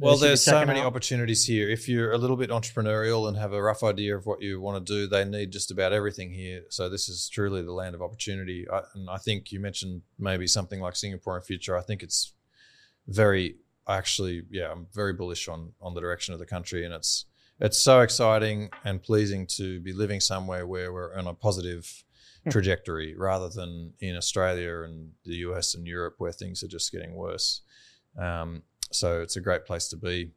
Well, there's so many out. opportunities here. If you're a little bit entrepreneurial and have a rough idea of what you want to do, they need just about everything here. So this is truly the land of opportunity. I, and I think you mentioned maybe something like Singapore in future. I think it's very actually, yeah, I'm very bullish on on the direction of the country, and it's it's so exciting and pleasing to be living somewhere where we're on a positive trajectory rather than in Australia and the US and Europe where things are just getting worse. Um, so it's a great place to be.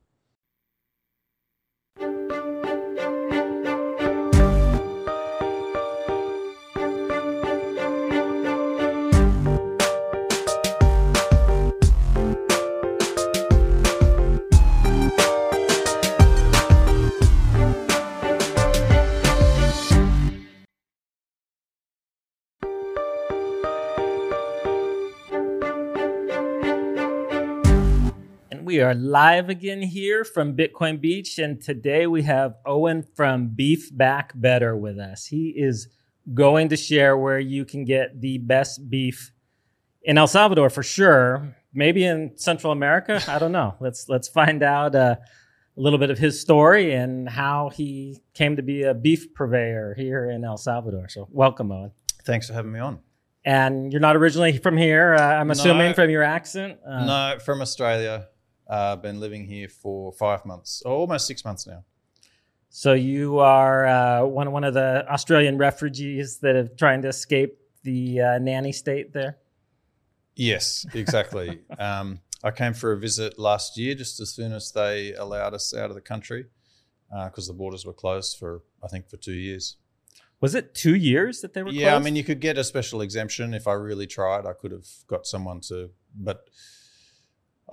We are live again here from Bitcoin Beach. And today we have Owen from Beef Back Better with us. He is going to share where you can get the best beef in El Salvador for sure. Maybe in Central America. I don't know. Let's let's find out uh, a little bit of his story and how he came to be a beef purveyor here in El Salvador. So welcome, Owen. Thanks for having me on. And you're not originally from here, uh, I'm assuming No. from your accent. Uh, no, from Australia. Uh, been living here for five months, or almost six months now. So you are uh, one one of the Australian refugees that are trying to escape the uh, nanny state there. Yes, exactly. um, I came for a visit last year, just as soon as they allowed us out of the country, because the borders were closed for I think for two years. Was it two years that they were? Yeah, I mean, you could get a special exemption if I really tried. I could have got someone to, but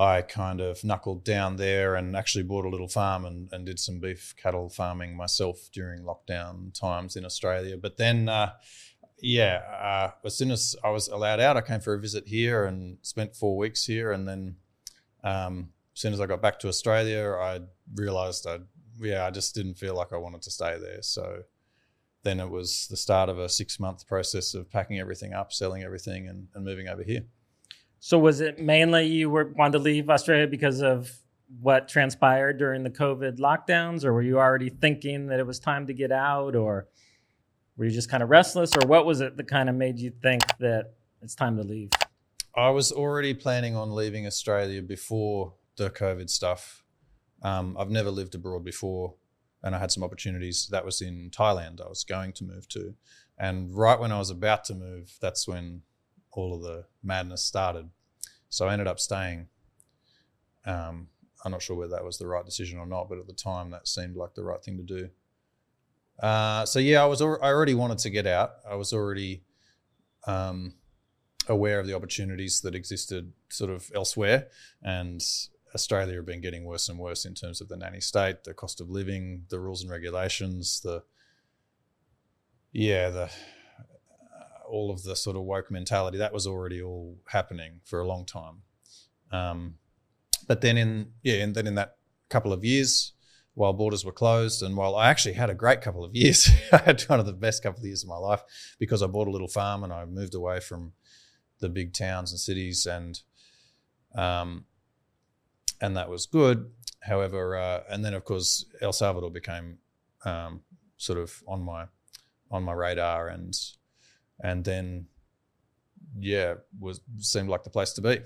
I kind of knuckled down there and actually bought a little farm and, and did some beef cattle farming myself during lockdown times in Australia. But then, uh, yeah, uh, as soon as I was allowed out, I came for a visit here and spent four weeks here. And then, um, as soon as I got back to Australia, I realized I, yeah, I just didn't feel like I wanted to stay there. So then it was the start of a six month process of packing everything up, selling everything, and, and moving over here. So was it mainly you were wanted to leave Australia because of what transpired during the COVID lockdowns, or were you already thinking that it was time to get out, or were you just kind of restless, or what was it that kind of made you think that it's time to leave? I was already planning on leaving Australia before the COVID stuff. Um, I've never lived abroad before, and I had some opportunities. That was in Thailand. I was going to move to, and right when I was about to move, that's when all of the madness started. So I ended up staying. Um, I'm not sure whether that was the right decision or not, but at the time, that seemed like the right thing to do. Uh, so yeah, I was. al- I already wanted to get out. I was already. Um, aware of the opportunities that existed sort of elsewhere and Australia have been getting worse and worse in terms of the nanny state, the cost of living, the rules and regulations, the yeah, the all of the sort of woke mentality that was already all happening for a long time. Um, but then in yeah, and then in that couple of years, while borders were closed, and while I actually had a great couple of years, I had one of the best couple of years of my life because I bought a little farm and I moved away from the big towns and cities, and um, and that was good. However, uh, and then of course El Salvador became um, sort of on my on my radar, and and then yeah, was seemed like the place to be.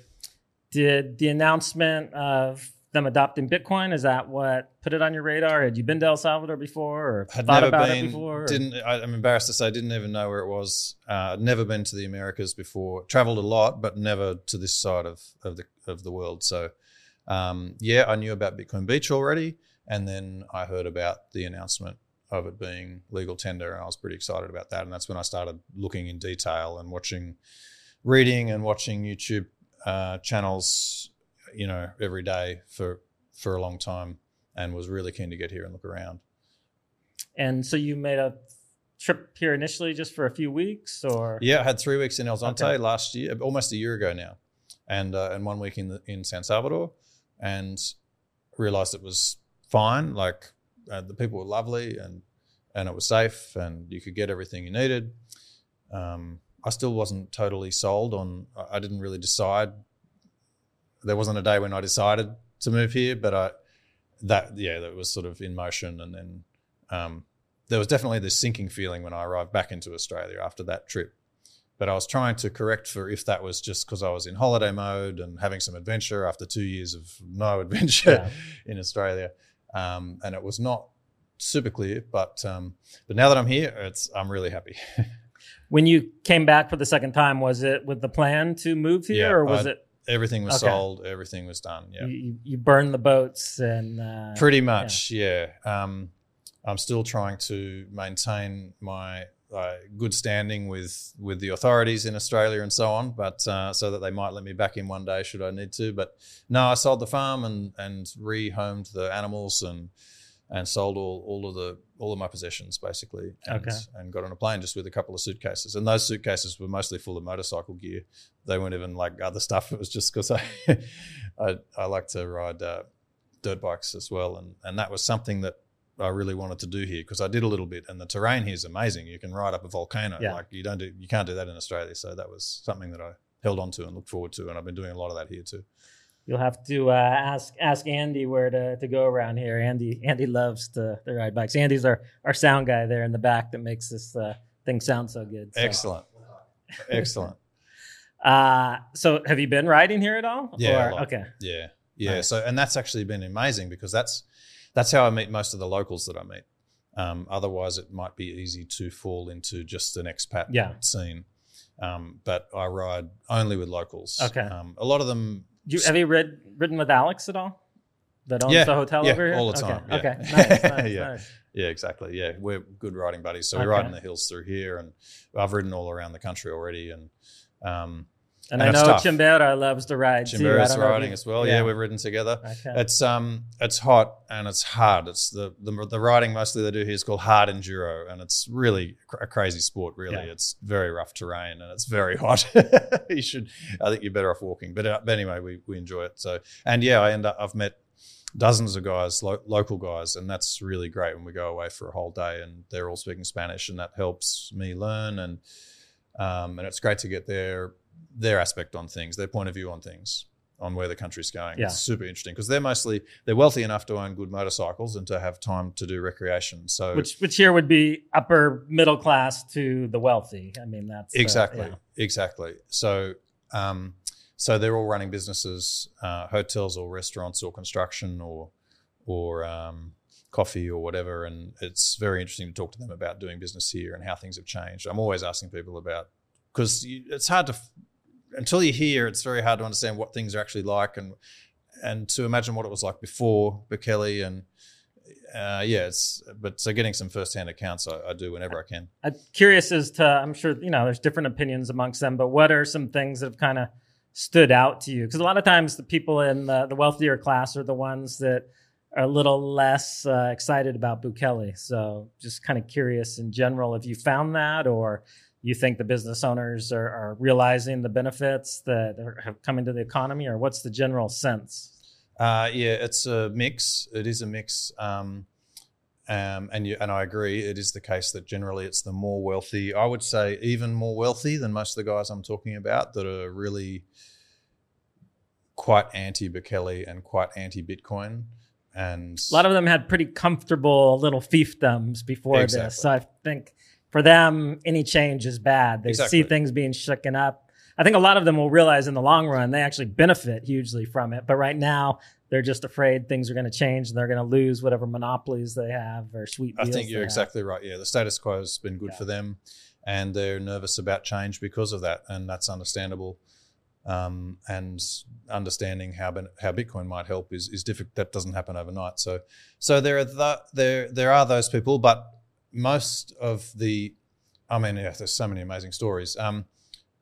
Did the announcement of them adopting Bitcoin is that what put it on your radar? Had you been to El Salvador before, or Had thought never about been. it before? or- Didn't I, I'm embarrassed to say didn't even know where it was. Uh, I'd never been to the Americas before. Traveled a lot, but never to this side of of the of the world. So um, yeah, I knew about Bitcoin Beach already, and then I heard about the announcement of it being legal tender, and I was pretty excited about that. And that's when I started looking in detail and watching, reading and watching YouTube uh, channels, you know, every day for for a long time, and was really keen to get here and look around. And so you made a trip here initially just for a few weeks, or Yeah, I had three weeks in El Zonte Okay. last year, almost a year ago now, and uh, and one week in the, in San Salvador, and realized it was fine. Like uh, the people were lovely, and and it was safe, and you could get everything you needed. Um, I still wasn't totally sold on. I- didn't really decide. There wasn't a day when I decided to move here, but I that yeah, that was sort of in motion, and then um, there was definitely this sinking feeling when I arrived back into Australia after that trip. But I was trying to correct for if that was just because I was in holiday mode and having some adventure after two years of no adventure yeah. in Australia, um, and it was not super clear. But um, but now that I'm here, it's I'm really happy. when you came back for the second time, was it with the plan to move here, yeah, or was I, it? Everything was okay. sold. Everything was done. Yeah, you, you burned the boats and uh, pretty much. Yeah. yeah. Um, I'm still trying to maintain my uh, good standing with with the authorities in Australia and so on, but uh, so that they might let me back in one day should I need to. But no, I sold the farm and and rehomed the animals and and sold all, all of the all of my possessions basically and, okay. and got on a plane just with a couple of suitcases and those suitcases were mostly full of motorcycle gear they weren't even like other stuff it was just because I, I, I like to ride uh, dirt bikes as well and and that was something that I really wanted to do here because I did a little bit and the terrain here is amazing you can ride up a volcano yeah. like you don't do you can't do that in Australia so that was something that I held on to and looked forward to and I've been doing a lot of that here too You'll have to uh, ask ask Andy where to, to go around here. Andy Andy loves to, to ride bikes. Andy's our, our sound guy there in the back that makes this uh, thing sound so good. So. Excellent, excellent. Uh, so have you been riding here at all? Yeah. Or, okay. Yeah, yeah. Nice. So and that's actually been amazing because that's that's how I meet most of the locals that I meet. Um, otherwise, it might be easy to fall into just an expat yeah. scene. Um, but I ride only with locals. Okay. Um, a lot of them you, have you read ridden with Alex at all? That owns yeah, the hotel yeah, over here? all the time. Okay, yeah. okay. Nice, nice, yeah. Nice. Yeah, exactly. Yeah, we're good riding buddies. So we ride in the hills through here, and I've ridden all around the country already, and um, and, and I know Chimbera loves to ride Chimbera's riding as well. Yeah. yeah. we've ridden together. Okay. It's um, it's hot and it's hard. It's the, the the riding mostly they do here is called hard enduro, and it's really a crazy sport. Really, yeah. it's very rough terrain and it's very hot. you should, I think you're better off walking. But, uh, but anyway, we we enjoy it. So and yeah, I end up I've met dozens of guys, lo- local guys, and that's really great when we go away for a whole day and they're all speaking Spanish, and that helps me learn and. Um, and it's great to get there their aspect on things, their point of view on things, on where the country's going. Yeah. It's super interesting because they're mostly they're wealthy enough to own good motorcycles and to have time to do recreation. So which which here would be upper middle class to the wealthy. I mean that's exactly uh, yeah. exactly. So um, so they're all running businesses, uh, hotels or restaurants or construction or or um, coffee or whatever. And it's very interesting to talk to them about doing business here and how things have changed. I'm always asking people about because it's hard to until you're here, it's very hard to understand what things are actually like and and to imagine what it was like before Bukele and uh, yeah, it's but so getting some firsthand accounts, I, I, do whenever I can. I'm curious as to I'm sure you know there's different opinions amongst them, but what are some things that have kind of stood out to you? Because a lot of times the people in the, the, wealthier class are the ones that are a little less uh, excited about Bukele. So just kind of curious in general if you found that or you think the business owners are, are realizing the benefits that are, have come into the economy, or what's the general sense? Uh, yeah, it's a mix. It is a mix. Um, um, and you, and I agree, it is the case that generally it's the more wealthy. I would say even more wealthy than most of the guys I'm talking about that are really quite anti Bukele and quite anti Bitcoin. And a lot of them had pretty comfortable little fiefdoms before exactly. this. So I think for them, any change is bad. They exactly. see things being shooken up. I think a lot of them will realize in the long run they actually benefit hugely from it. But right now, they're just afraid things are going to change and they're going to lose whatever monopolies they have or sweet I think you're exactly right. Yeah, the status quo has been good yeah. for them, and they're nervous about change because of that, and that's understandable. Um, and understanding how how Bitcoin might help is is difficult. That doesn't happen overnight. So so there are the, there there are those people, but most of the, I mean, yeah, there's so many amazing stories. Um,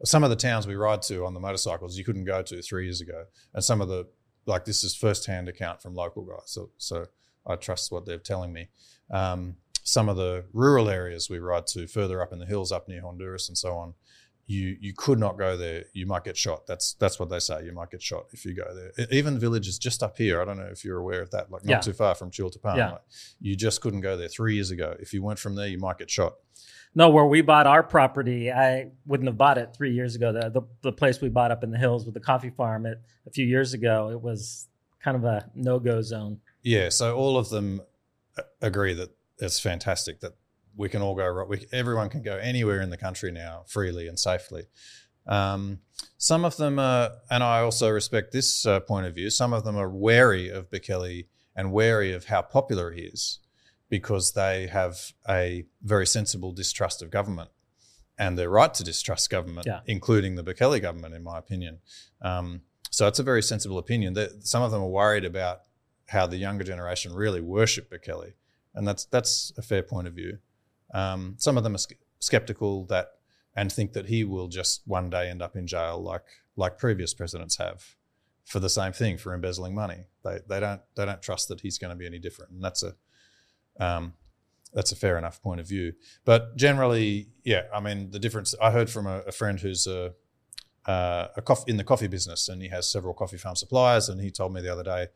some of the towns we ride to on the motorcycles you couldn't go to three years ago, and some of the like this is first-hand account from local guys, so so I trust what they're telling me. Um, some of the rural areas we ride to further up in the hills, up near Honduras and so on, you you could not go there. You might get shot. That's that's what they say. You might get shot if you go there. Even villages just up here. I don't know if you're aware of that. Like not yeah. too far from Chultepec. Yeah. Like, you just couldn't go there three years ago. If you went from there, you might get shot. No, where we bought our property, I wouldn't have bought it three years ago. The the, the place we bought up in the hills with the coffee farm, it, a few years ago, it was kind of a no go zone. Yeah, so all of them agree that it's fantastic that we can all go. We, everyone can go anywhere in the country now freely and safely. Um, some of them are, and I also respect this uh, point of view. Some of them are wary of Bukele and wary of how popular he is, because they have a very sensible distrust of government, and they're right to distrust government, Yeah. including the Bukele government, in my opinion. Um, so it's a very sensible opinion. That some of them are worried about how the younger generation really worship Bukele, and that's that's a fair point of view. Um, some of them are skeptical that and think that he will just one day end up in jail like like previous presidents have for the same thing for embezzling money. They they don't they don't trust that he's going to be any different, and that's a um, that's a fair enough point of view. But generally, yeah, I mean the difference. I heard from a, a friend who's a uh, a coffee, in the coffee business, and he has several coffee farm suppliers, and he told me the other day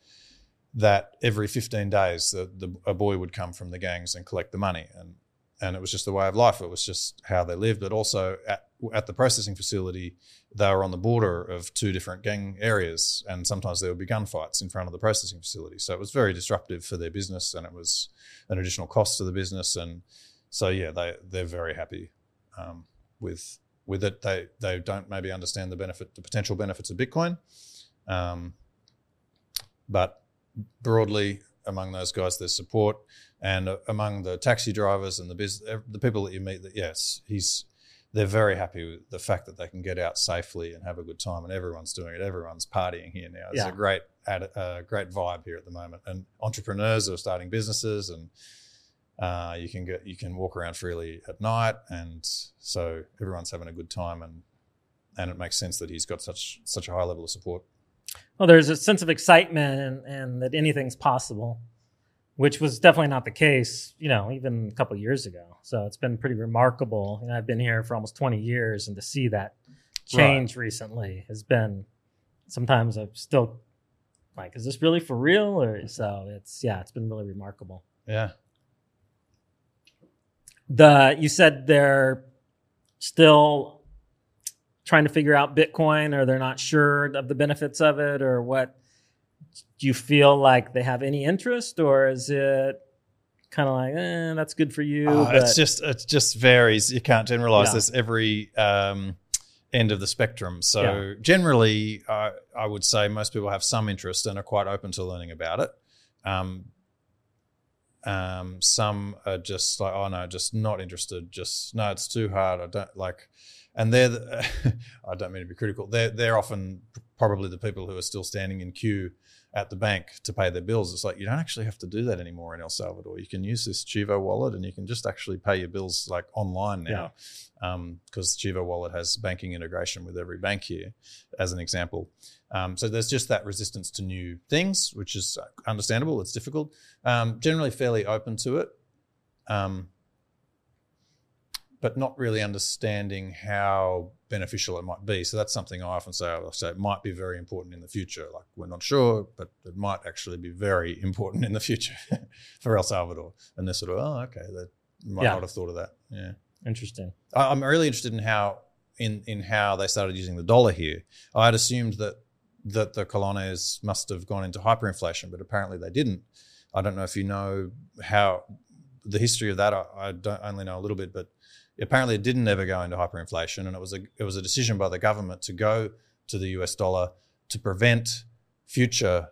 that every 15 days the, the, a boy would come from the gangs and collect the money and and it was just the way of life. It was just how they lived. But also at, at the processing facility they were on the border of two different gang areas and sometimes there would be gunfights in front of the processing facility. So it was very disruptive for their business and it was an additional cost to the business. And so yeah they they're very happy um, with with it. They they don't maybe understand the benefit the potential benefits of bitcoin um, but broadly among those guys there's support and uh, among the taxi drivers and the biz, the people that you meet that yes he's they're very happy with the fact that they can get out safely and have a good time and everyone's doing it. Everyone's partying here now. It's Yeah. a great ad, uh, great vibe here at the moment. And entrepreneurs are starting businesses and uh, you can get you can walk around freely at night. And so everyone's having a good time and and it makes sense that he's got such such a high level of support. Well, there's a sense of excitement and, and that anything's possible, which was definitely not the case, you know, even a couple of years ago. So it's been pretty remarkable. And I've been here for almost 20 years, and to see that change recently has been sometimes I'm still like, is this really for real? Or mm-hmm. so it's, yeah, it's been really remarkable. yeah The you said they're still trying to figure out Bitcoin, or they're not sure of the benefits of it, or what? Do you feel like they have any interest, or is it kind of like, eh, that's good for you? Uh, but- it's just it just varies. You can't generalize. Yeah. There's every um, end of the spectrum. So Yeah. generally, uh, I would say most people have some interest and are quite open to learning about it. Um, um, some are just like, oh no, just not interested. Just no, it's too hard. I don't like. And they're, the, I don't mean to be critical. They're they're often probably the people who are still standing in queue at the bank to pay their bills. It's like you don't actually have to do that anymore in El Salvador. You can use this Chivo wallet and you can just actually pay your bills like online now, because Chivo wallet has banking integration with every bank here, as an example. Um, so there's just that resistance to new things, which is understandable. It's difficult. Um, generally, fairly open to it. Um, but not really understanding how beneficial it might be. So that's something I often say. I say it might be very important in the future. Like we're not sure, but it might actually be very important in the future for El Salvador. And they're sort of, oh, okay, they might Yeah. not have thought of that. Yeah, interesting. I- I'm really interested in how in in how they started using the dollar here. I had assumed that that the colones must have gone into hyperinflation, but apparently they didn't. I don't know if you know how the history of that. I, I don't only know a little bit, but apparently it didn't ever go into hyperinflation, and it was a it was a decision by the government to go to the US dollar to prevent future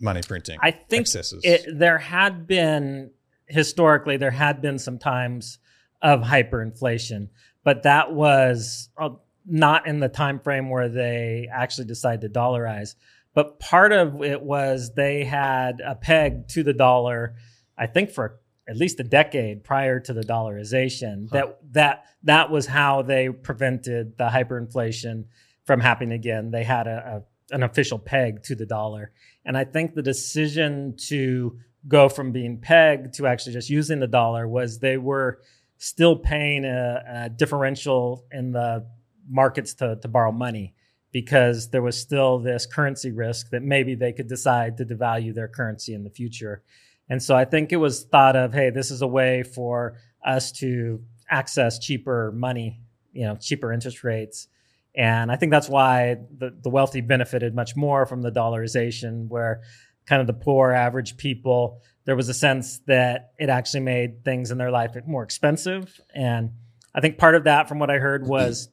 money printing I think excesses. it, there had been historically there had been some times of hyperinflation, but that was uh, not in the time frame where they actually decided to dollarize. But part of it was they had a peg to the dollar, I think for at least a decade prior to the dollarization. Huh. That that that was how they prevented the hyperinflation from happening again. They had a, a an official peg to the dollar. And I think the decision to go from being pegged to actually just using the dollar was they were still paying a, a differential in the markets to, to borrow money because there was still this currency risk that maybe they could decide to devalue their currency in the future. And so I think it was thought of, hey, this is a way for us to access cheaper money, you know, cheaper interest rates. And I think that's why the, the wealthy benefited much more from the dollarization, where kind of the poor average people, there was a sense that it actually made things in their life more expensive. And I think part of that, from what I heard, was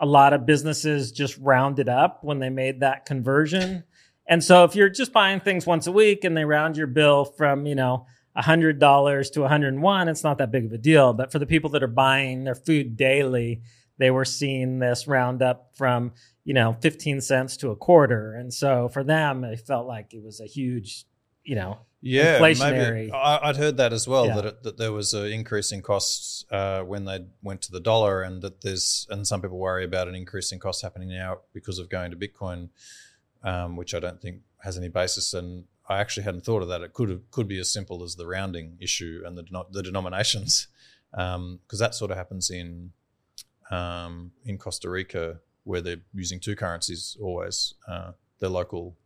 a lot of businesses just rounded up when they made that conversion. And so if you're just buying things once a week and they round your bill from, you know, $100 to 101, it's not that big of a deal. But for the people that are buying their food daily, they were seeing this round up from, you know, 15 cents to a quarter. And so for them, it felt like it was a huge, you know, yeah, inflationary. maybe I, I'd heard that as well Yeah. that it, that there was an increase in costs uh, when they went to the dollar, and that there's and some people worry about an increase in costs happening now because of going to Bitcoin, um, which I don't think has any basis. And I actually hadn't thought of that. It could have, could be as simple as the rounding issue and the the denominations, because that sort of happens in um, in Costa Rica where they're using two currencies always, uh, their local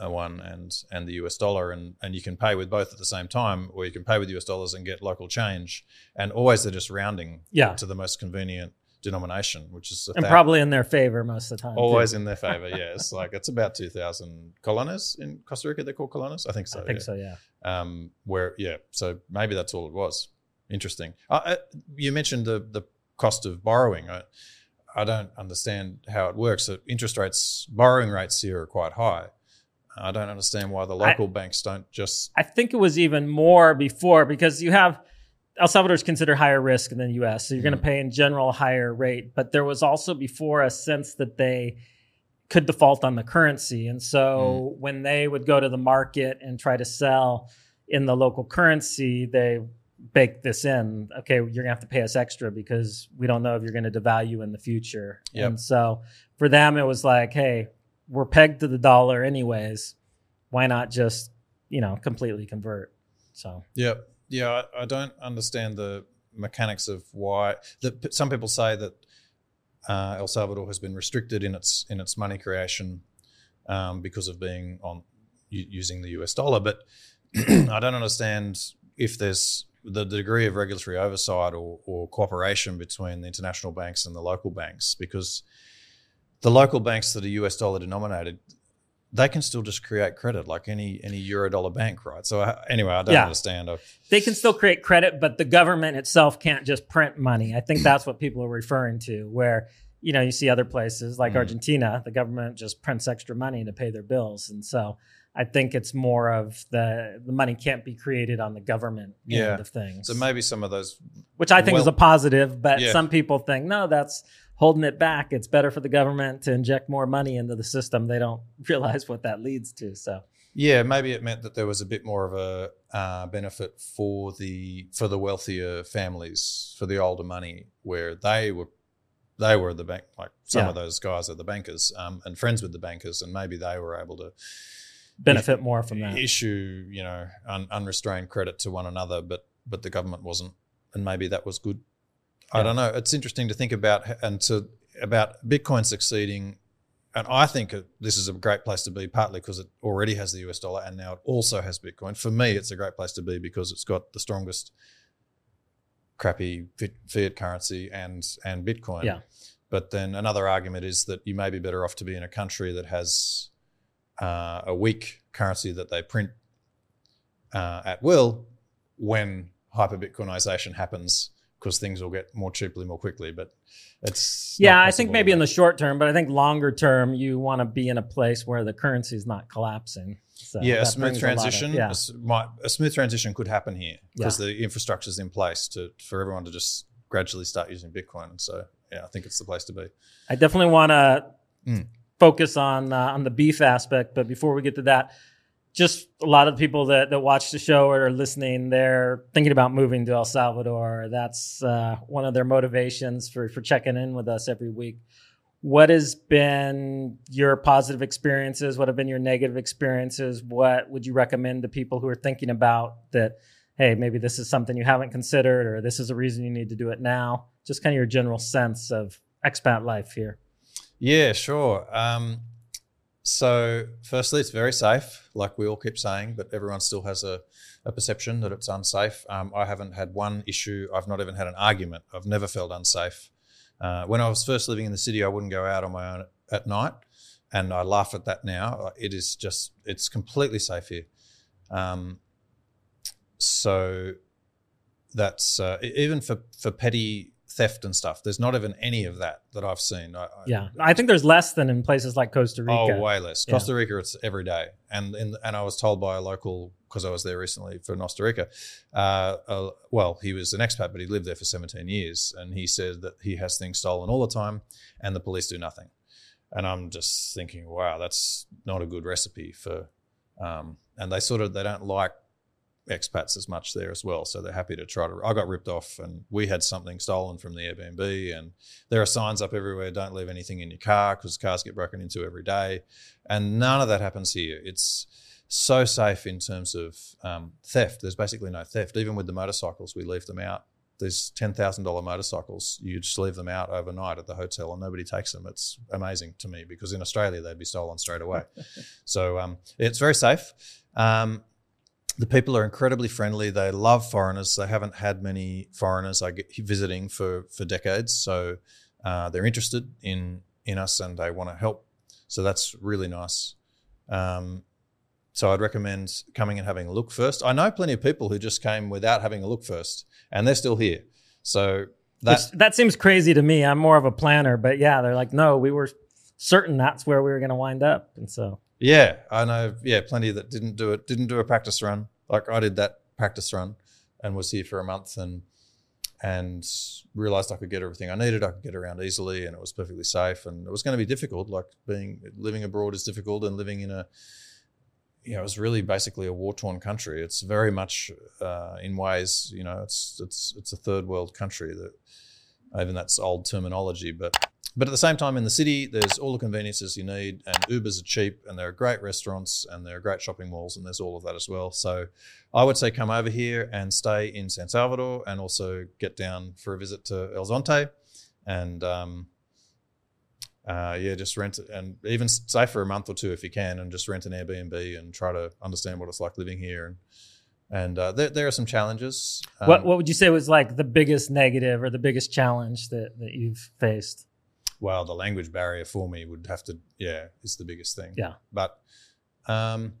uh, one and and the US dollar, and and you can pay with both at the same time, or you can pay with US dollars and get local change, and always they're just rounding Yeah. to the most convenient denomination, which is and probably in their favor most of the time. too. always in their favor. Yeah, it's like it's about two thousand colones in Costa Rica. They're called colones, I think so. I think yeah. so, yeah. Um, where yeah, so maybe that's all it was. Interesting. Uh, uh, you mentioned the the cost of borrowing. I, I don't understand how it works. So interest rates, borrowing rates here are quite high. I don't understand why the local banks don't just. I think it was even more before because you have El Salvador is considered higher risk than the U.S., so you're going to pay in general a higher rate. But there was also before a sense that they could default on the currency, and so Mm. when they would go to the market and try to sell in the local currency, they baked this in. Okay, you're going to have to pay us extra because we don't know if you're going to devalue in the future. Yep. And so for them, it was like, hey, we're pegged to the dollar anyways. Why not just you know completely convert? So Yeah, yeah. I, don't understand the mechanics of why. The, some people say that uh, El Salvador has been restricted in its in its money creation um, because of being on using the US dollar, but I don't understand if there's the degree of regulatory oversight or, or cooperation between the international banks and the local banks because the local banks that are US dollar denominated they can still just create credit like any any euro dollar bank right so I, anyway I don't Yeah. understand I, they can still create credit, but the government itself can't just print money. I think that's what people are referring to, where you know you see other places like Mhm. Argentina, the government just prints extra money to pay their bills, and so I think it's more of the the money can't be created on the government Yeah. end of things. so maybe some of those which I think is a positive, but Yeah. some people think no, that's holding it back. It's better for the government to inject more money into the system. They don't realize what that leads to. So Yeah, maybe it meant that there was a bit more of a uh, benefit for the for the wealthier families, for the older money, where they were they were the bank. Like some Yeah. of those guys are the bankers um, and friends with the bankers, and maybe they were able to benefit more from that. issue you know un, unrestrained credit to one another, but but the government wasn't, and maybe that was good. I don't know. It's interesting to think about and to about Bitcoin succeeding. And I think this is a great place to be, partly because it already has the US dollar and now it also has Bitcoin. For me, it's a great place to be because it's got the strongest crappy fiat currency and and Bitcoin. Yeah. But then another argument is that you may be better off to be in a country that has uh, a weak currency that they print uh, at will when hyper Bitcoinization happens because things will get more cheaply more quickly. But it's Yeah, I think maybe in the short term, but I think longer term, you want to be in a place where the currency is not collapsing. So yeah, a smooth brings lot of- transition. yeah, a, a smooth transition could happen here because the infrastructure is in place to for everyone to just gradually start using Bitcoin. And so, yeah, I think it's the place to be. I definitely want to Mm. focus on uh, on the beef aspect. But before we get to that, just a lot of people that, that watch the show or are listening, they're thinking about moving to El Salvador. That's uh, one of their motivations for, for checking in with us every week. What has been your positive experiences? What have been your negative experiences? What would you recommend to people who are thinking about that? Hey, maybe this is something you haven't considered, or this is a reason you need to do it now. Just kind of your general sense of expat life here. Yeah, sure. Um, so, firstly, it's very safe, like we all keep saying, but everyone still has a, a perception that it's unsafe. Um, I haven't had one issue. I've not even had an argument. I've never felt unsafe Uh, when I was first living in the city, I wouldn't go out on my own at night, and I laugh at that now. It is just it's completely safe here. Um, so that's uh, even for for petty theft and stuff. There's not even any of that that I've seen. I, I, Yeah, I think there's less than in places like Costa Rica. Oh, way less. Yeah. Costa Rica, it's every day, and in, and I was told by a local because I was there recently for Costa Rica. Uh, uh, well, he was an expat, but he lived there for 17 years, and he said that he has things stolen all the time, and the police do nothing. And I'm just thinking, wow, that's not a good recipe for. Um, and they sort of they don't like expats as much there as well, so they're happy to try to. I got ripped off, and we had something stolen from the Airbnb, and there are signs up everywhere: don't leave anything in your car because cars get broken into every day, and none of that happens here. It's so safe in terms of um, theft. There's basically no theft, even with the motorcycles. We leave them out. Thousand dollar motorcycles. You just leave them out overnight at the hotel, and nobody takes them. It's amazing to me because in Australia they'd be stolen straight away. so um, it's very safe. Um, the people are incredibly friendly. They love foreigners. They haven't had many foreigners visiting for for decades, so uh, they're interested in in us and they want to help. So that's really nice. Um, so I'd recommend coming and having a look first. I know plenty of people who just came without having a look first, and they're still here. So that Which, that seems crazy to me. I'm more of a planner, but yeah, they're like, no, we were certain that's where we were going to wind up, and so Yeah, I know. Yeah, plenty that didn't do it. Didn't do a practice run. Like I did that practice run, and was here for a month, and and realized I could get everything I needed. I could get around easily, and it was perfectly safe. And it was going to be difficult. Like being living abroad is difficult, and living in a you know, it was really basically a war torn country. It's very much, uh, in ways, you know, it's it's it's a third world country. That even that's old terminology, but but at the same time, in the city, there's all the conveniences you need, and Ubers are cheap, and there are great restaurants, and there are great shopping malls, and there's all of that as well. So, I would say come over here and stay in San Salvador, and also get down for a visit to El Zonte, and um, uh, yeah, just rent it, and even stay for a month or two if you can, and just rent an Airbnb and try to understand what it's like living here. And and uh, there there are some challenges. what Um, what would you say was like the biggest negative or the biggest challenge that that you've faced? well, the language barrier for me would have to, yeah, is the biggest thing. Yeah. But um,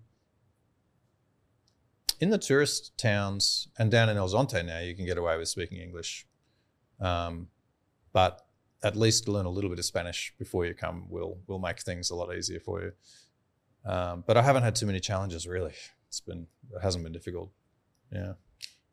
in the tourist towns and down in El Zonte now, you can get away with speaking English. Um, but at least learn a little bit of Spanish before you come will will make things a lot easier for you. Um, but I haven't had too many challenges really. It's been it hasn't been difficult. Yeah.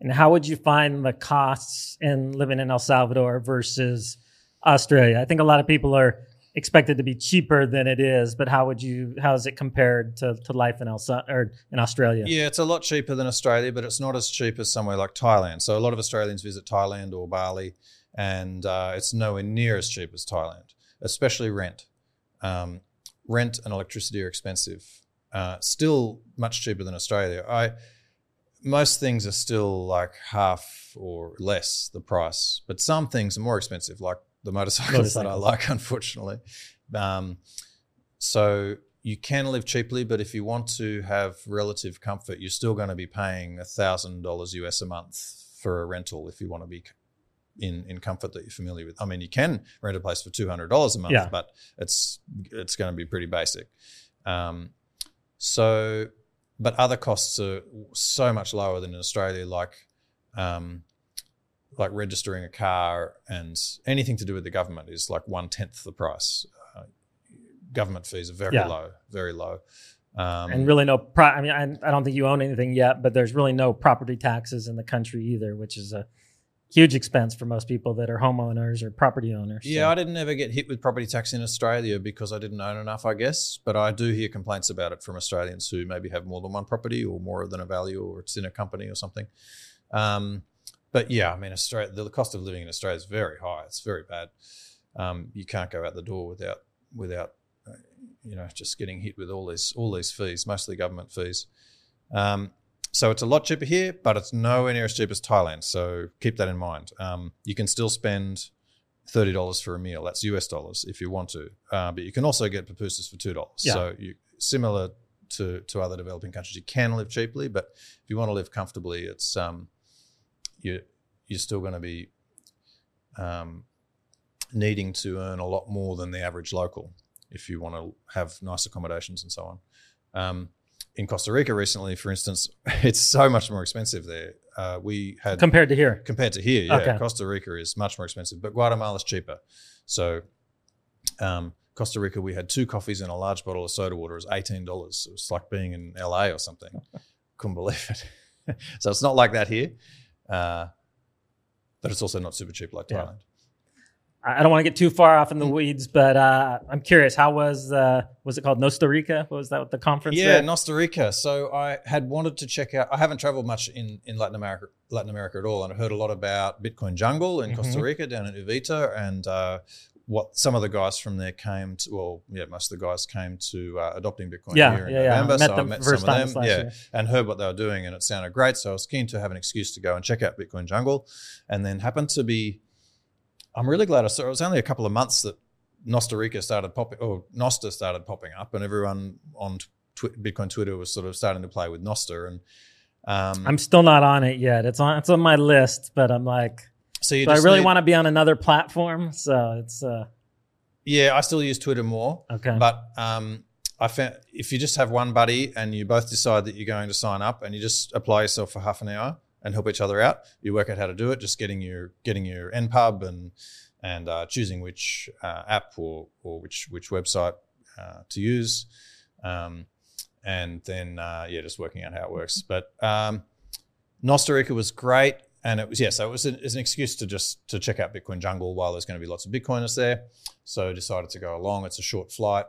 And how would you find the costs in living in El Salvador versus Australia? I think a lot of people are expected to be cheaper than it is, but how would you how is it compared to, to life in El Sa- or in Australia? Yeah, it's a lot cheaper than Australia, but it's not as cheap as somewhere like Thailand. So a lot of Australians visit Thailand or Bali, and uh, it's nowhere near as cheap as Thailand, especially rent. Um, rent and electricity are expensive. Uh, still much cheaper than Australia. I most things are still like half or less the price, but some things are more expensive, like the motorcycles, that I like, unfortunately. Um, so you can live cheaply, but if you want to have relative comfort, you're still going to be paying thousand dollars US a month for a rental if you want to be in in comfort that you're familiar with. I mean, you can rent a place for two hundred dollars a month, Yeah. but it's it's going to be pretty basic. Um, so, but other costs are so much lower than in Australia, like um, like registering a car and anything to do with the government is like one tenth the price. Uh, government fees are very Yeah. low, very low. Um, and really no pro- I mean I, I don't think you own anything yet, but there's really no property taxes in the country either, which is a huge expense for most people that are homeowners or property owners. Yeah, So- I didn't ever get hit with property tax in Australia because I didn't own enough, I guess. But I do hear complaints about it from Australians who maybe have more than one property or more than a value or it's in a company or something. Um, but yeah, I mean, Australia, the cost of living in Australia is very high. It's very bad. Um, you can't go out the door without without uh, you know just getting hit with all these all these fees, mostly government fees. Um, so it's a lot cheaper here, but it's nowhere near as cheap as Thailand. So keep that in mind. Um, you can still spend thirty dollars for a meal. That's US dollars if you want to, uh, but you can also get pupusas for two dollars. Yeah. So you similar to to other developing countries, you can live cheaply, but if you want to live comfortably, it's um, you you're still going to be um, needing to earn a lot more than the average local if you want to have nice accommodations and so on. Um, in Costa Rica recently, for instance, it's so much more expensive there. Uh, we had compared to here. compared to here, yeah, Okay. Costa Rica is much more expensive, but Guatemala's cheaper. So, um, Costa Rica, we had two coffees and a large bottle of soda water. It was eighteen dollars. It was like being in LA or something. Couldn't believe it. so it's not like that here, uh, but it's also not super cheap like Thailand. I I don't want to get too far off in Mm. the weeds, but uh, I'm curious. How was uh, was it called Nostrica? What was that? The conference? Yeah? Nostrica. So I had wanted to check out. I haven't traveled much in, in Latin America, Latin America at all, and I heard a lot about Bitcoin Jungle in Costa Mhm. Rica down in Uvita, and uh, what some of the guys from there came to. Well, yeah, most of the guys came to uh, adopting Bitcoin yeah, here in yeah, yeah. November. Met so them I met first some of them, yeah, year. and heard what they were doing, and it sounded great. So I was keen to have an excuse to go and check out Bitcoin Jungle, and then happened to be. I'm really glad I saw. It was only a couple of months that Costa Rica started popping, or Nostr started popping up, and everyone on tw- Bitcoin Twitter was sort of starting to play with Nostr. And um, I'm still not on it yet. It's on it's on my list, but I'm like, so you do I really need- want to be on another platform? So it's uh, Yeah, I still use Twitter more, okay. but um, I found if you just have one buddy and you both decide that you're going to sign up and you just apply yourself for half an hour and help each other out, you work out how to do it. Just getting your getting your NPub and and uh, choosing which uh, app or or which which website uh, to use, um, and then uh, yeah, just working out how it works. But um, was great, and it was yeah, so it was an, it's an excuse to just to check out Bitcoin Jungle while there's going to be lots of Bitcoiners there. So decided to go along. It's a short flight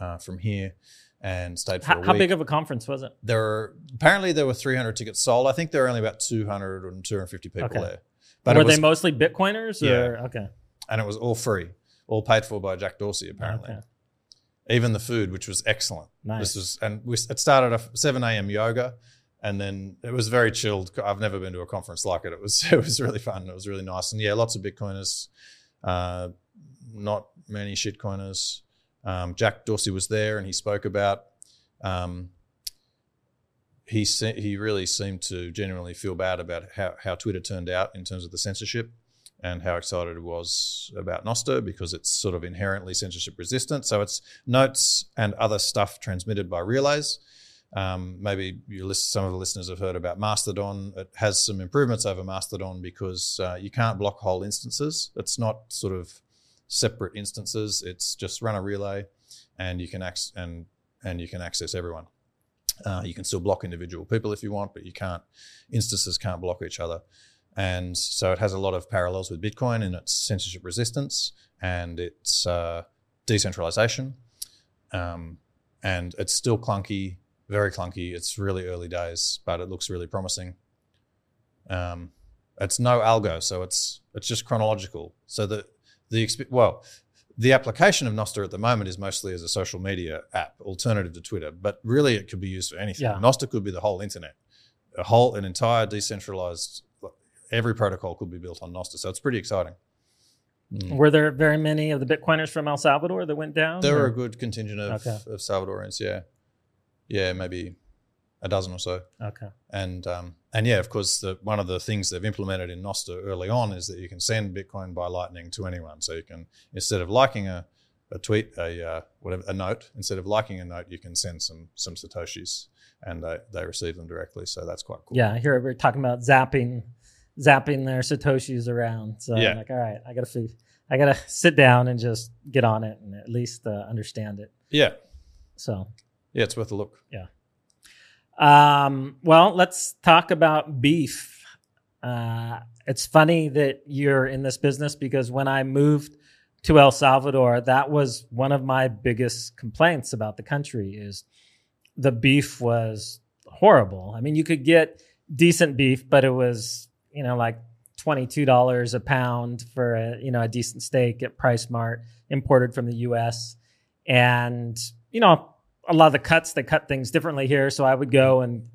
uh, from here, and stayed for how, a how big of a conference was it? there were apparently there were 300 tickets sold. I think there were only about 200 and 250 people Okay. there. Were was, they mostly Bitcoiners? Or okay, and it was all free, all paid for by Jack Dorsey apparently. Okay. Even the food, which was excellent. nice. This was, and we, it started at 7 a.m. yoga, and then it was very chilled. I've never been to a conference like it. It was it was really fun. It was really nice, and yeah, lots of Bitcoiners, uh, not many shitcoiners. Um, Jack Dorsey was there, and he spoke about. Um, he se- he really seemed to genuinely feel bad about how, how Twitter turned out in terms of the censorship and how excited he was about Nostr because it's sort of inherently censorship resistant. So it's notes and other stuff transmitted by relays. Um, maybe you list, some of the listeners have heard about Mastodon. It has some improvements over Mastodon because uh, you can't block whole instances. It's not sort of separate instances. It's just run a relay, and you can access and and you can access everyone. Uh, you can still block individual people if you want, but you can't. Instances can't block each other, and so it has a lot of parallels with Bitcoin in its censorship resistance and its uh, decentralization. Um, and it's still clunky, very clunky. It's really early days, but it looks really promising. Um, it's no algo, so it's it's just chronological. So the the exp- well, the application of Nostr at the moment is mostly as a social media app, alternative to Twitter. But really, it could be used for anything. Yeah. Nostr could be the whole internet, a whole an entire decentralized. Every protocol could be built on Nostr, so it's pretty exciting. Mm. Were there very many of the Bitcoiners from El Salvador that went down? There or- were a good contingent of, Okay. of Salvadorians, yeah, yeah, maybe a dozen or so. Okay. and um, and yeah, of course, the, one of the things they've implemented in Nostr early on is that you can send Bitcoin by Lightning to anyone. So you can instead of liking a, a tweet, a uh, whatever, a note, instead of liking a note, you can send some some satoshis, and they, they receive them directly. So that's quite cool. Yeah, here we're talking about zapping, zapping their satoshis around. So Yeah. I'm like, all right, I gotta, fi- I gotta sit down and just get on it and at least uh, understand it. yeah, So, yeah. It's worth a look. Um, well, let's talk about beef. Uh, it's funny that you're in this business because when I moved to El Salvador, that was one of my biggest complaints about the country is the beef was horrible. I mean, you could get decent beef, but it was, you know, like $22 a pound for a, you know, a decent steak at PriceSmart imported from the US. And, you know, a lot of the cuts, they cut things differently here. So I would go and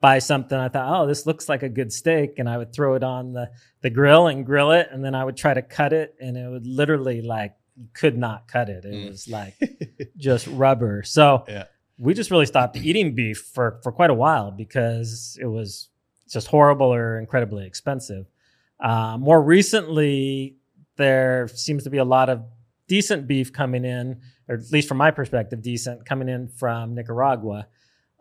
buy something. I thought, oh, this looks like a good steak. And I would throw it on the, the grill and grill it. And then I would try to cut it. And it would literally like, could not cut it. It Mm. was like just rubber. So Yeah. we just really stopped eating beef for, for quite a while because it was just horrible or incredibly expensive. Uh, more recently, there seems to be a lot of decent beef coming in, or at least from my perspective, decent coming in from Nicaragua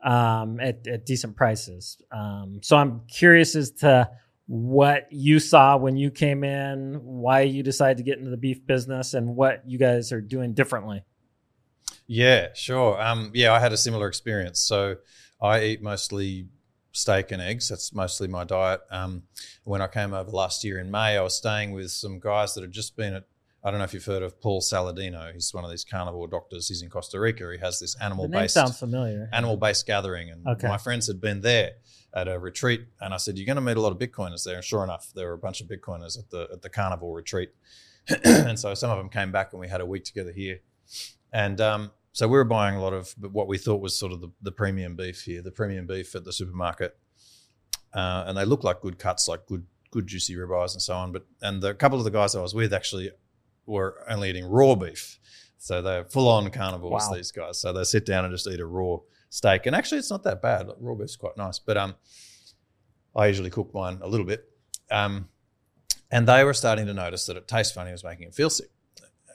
um, at, at, decent prices. Um, so I'm curious as to what you saw when you came in, why you decided to get into the beef business, and what you guys are doing differently. Yeah, sure. Um, yeah, I had a similar experience. So I eat mostly steak and eggs. That's mostly my diet. Um, when I came over last year in May, I was staying with some guys that had just been at. I don't know if you've heard of Paul Saladino. He's one of these carnivore doctors. He's in Costa Rica. He has this animal based sounds familiar. Animal based gathering, and okay. my friends had been there at a retreat, and I said, "You're going to meet a lot of Bitcoiners there." And sure enough, there were a bunch of Bitcoiners at the at the carnivore retreat, and so some of them came back, and we had a week together here, and um, so we were buying a lot of what we thought was sort of the, the premium beef here, the premium beef at the supermarket, uh, and they look like good cuts, like good good juicy ribeyes and so on. But and the, a couple of the guys I was with actually were only eating raw beef, so they're full on carnivores. Wow. These guys, so they sit down and just eat a raw steak, and actually it's not that bad. Like, raw beef's quite nice, but um, I usually cook mine a little bit, um, and they were starting to notice that it tastes funny. It was making it feel sick,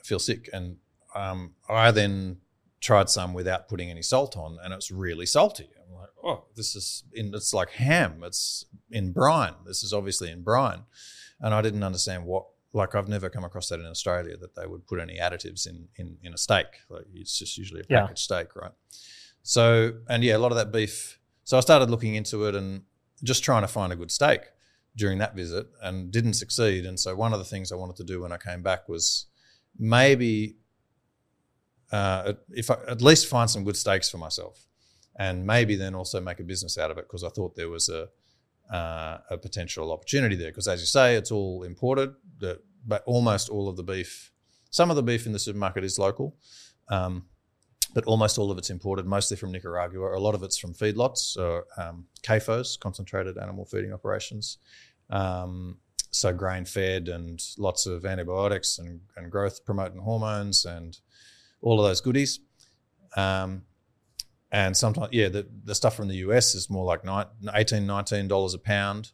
feel sick, and um, I then tried some without putting any salt on, and it's really salty. I'm like, oh, this is in. It's like ham. It's in brine. This is obviously in brine, and I didn't understand what. Like I've never come across that in Australia that they would put any additives in in, in a steak. Like it's just usually a packaged yeah. steak, right? So and yeah, a lot of that beef. So I started looking into it and just trying to find a good steak during that visit and didn't succeed. And so one of the things I wanted to do when I came back was maybe uh, if I, at least find some good steaks for myself, and maybe then also make a business out of it because I thought there was a uh, a potential opportunity there. Because as you say, it's all imported, but almost all of the beef, some of the beef in the supermarket is local. Um, but almost all of it's imported, mostly from Nicaragua. A lot of it's from feedlots, so um, CAFOs, concentrated animal feeding operations. Um, so grain fed and lots of antibiotics and, and growth promoting hormones and all of those goodies. Um, and sometimes, yeah, the, the stuff from the US is more like 18 $19 a pound.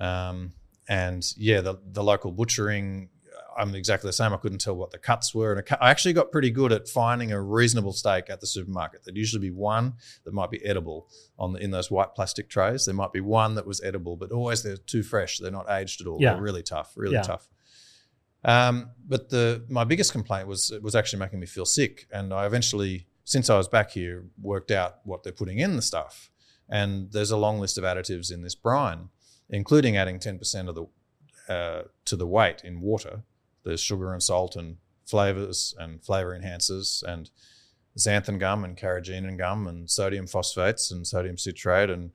Um, and yeah, the, the local butchering, I'm exactly the same. I couldn't tell what the cuts were. And I actually got pretty good at finding a reasonable steak at the supermarket. There'd usually be one that might be edible on the, in those white plastic trays. There might be one that was edible, but always they're too fresh. They're not aged at all. Yeah. They're really tough, really yeah. tough. Um, but the my biggest complaint was it was actually making me feel sick, and I eventually, since I was back here, worked out what they're putting in the stuff. And there's a long list of additives in this brine, including adding 10% of the uh, to the weight in water. There's sugar and salt and flavors and flavor enhancers and xanthan gum and carrageenan gum and sodium phosphates and sodium citrate and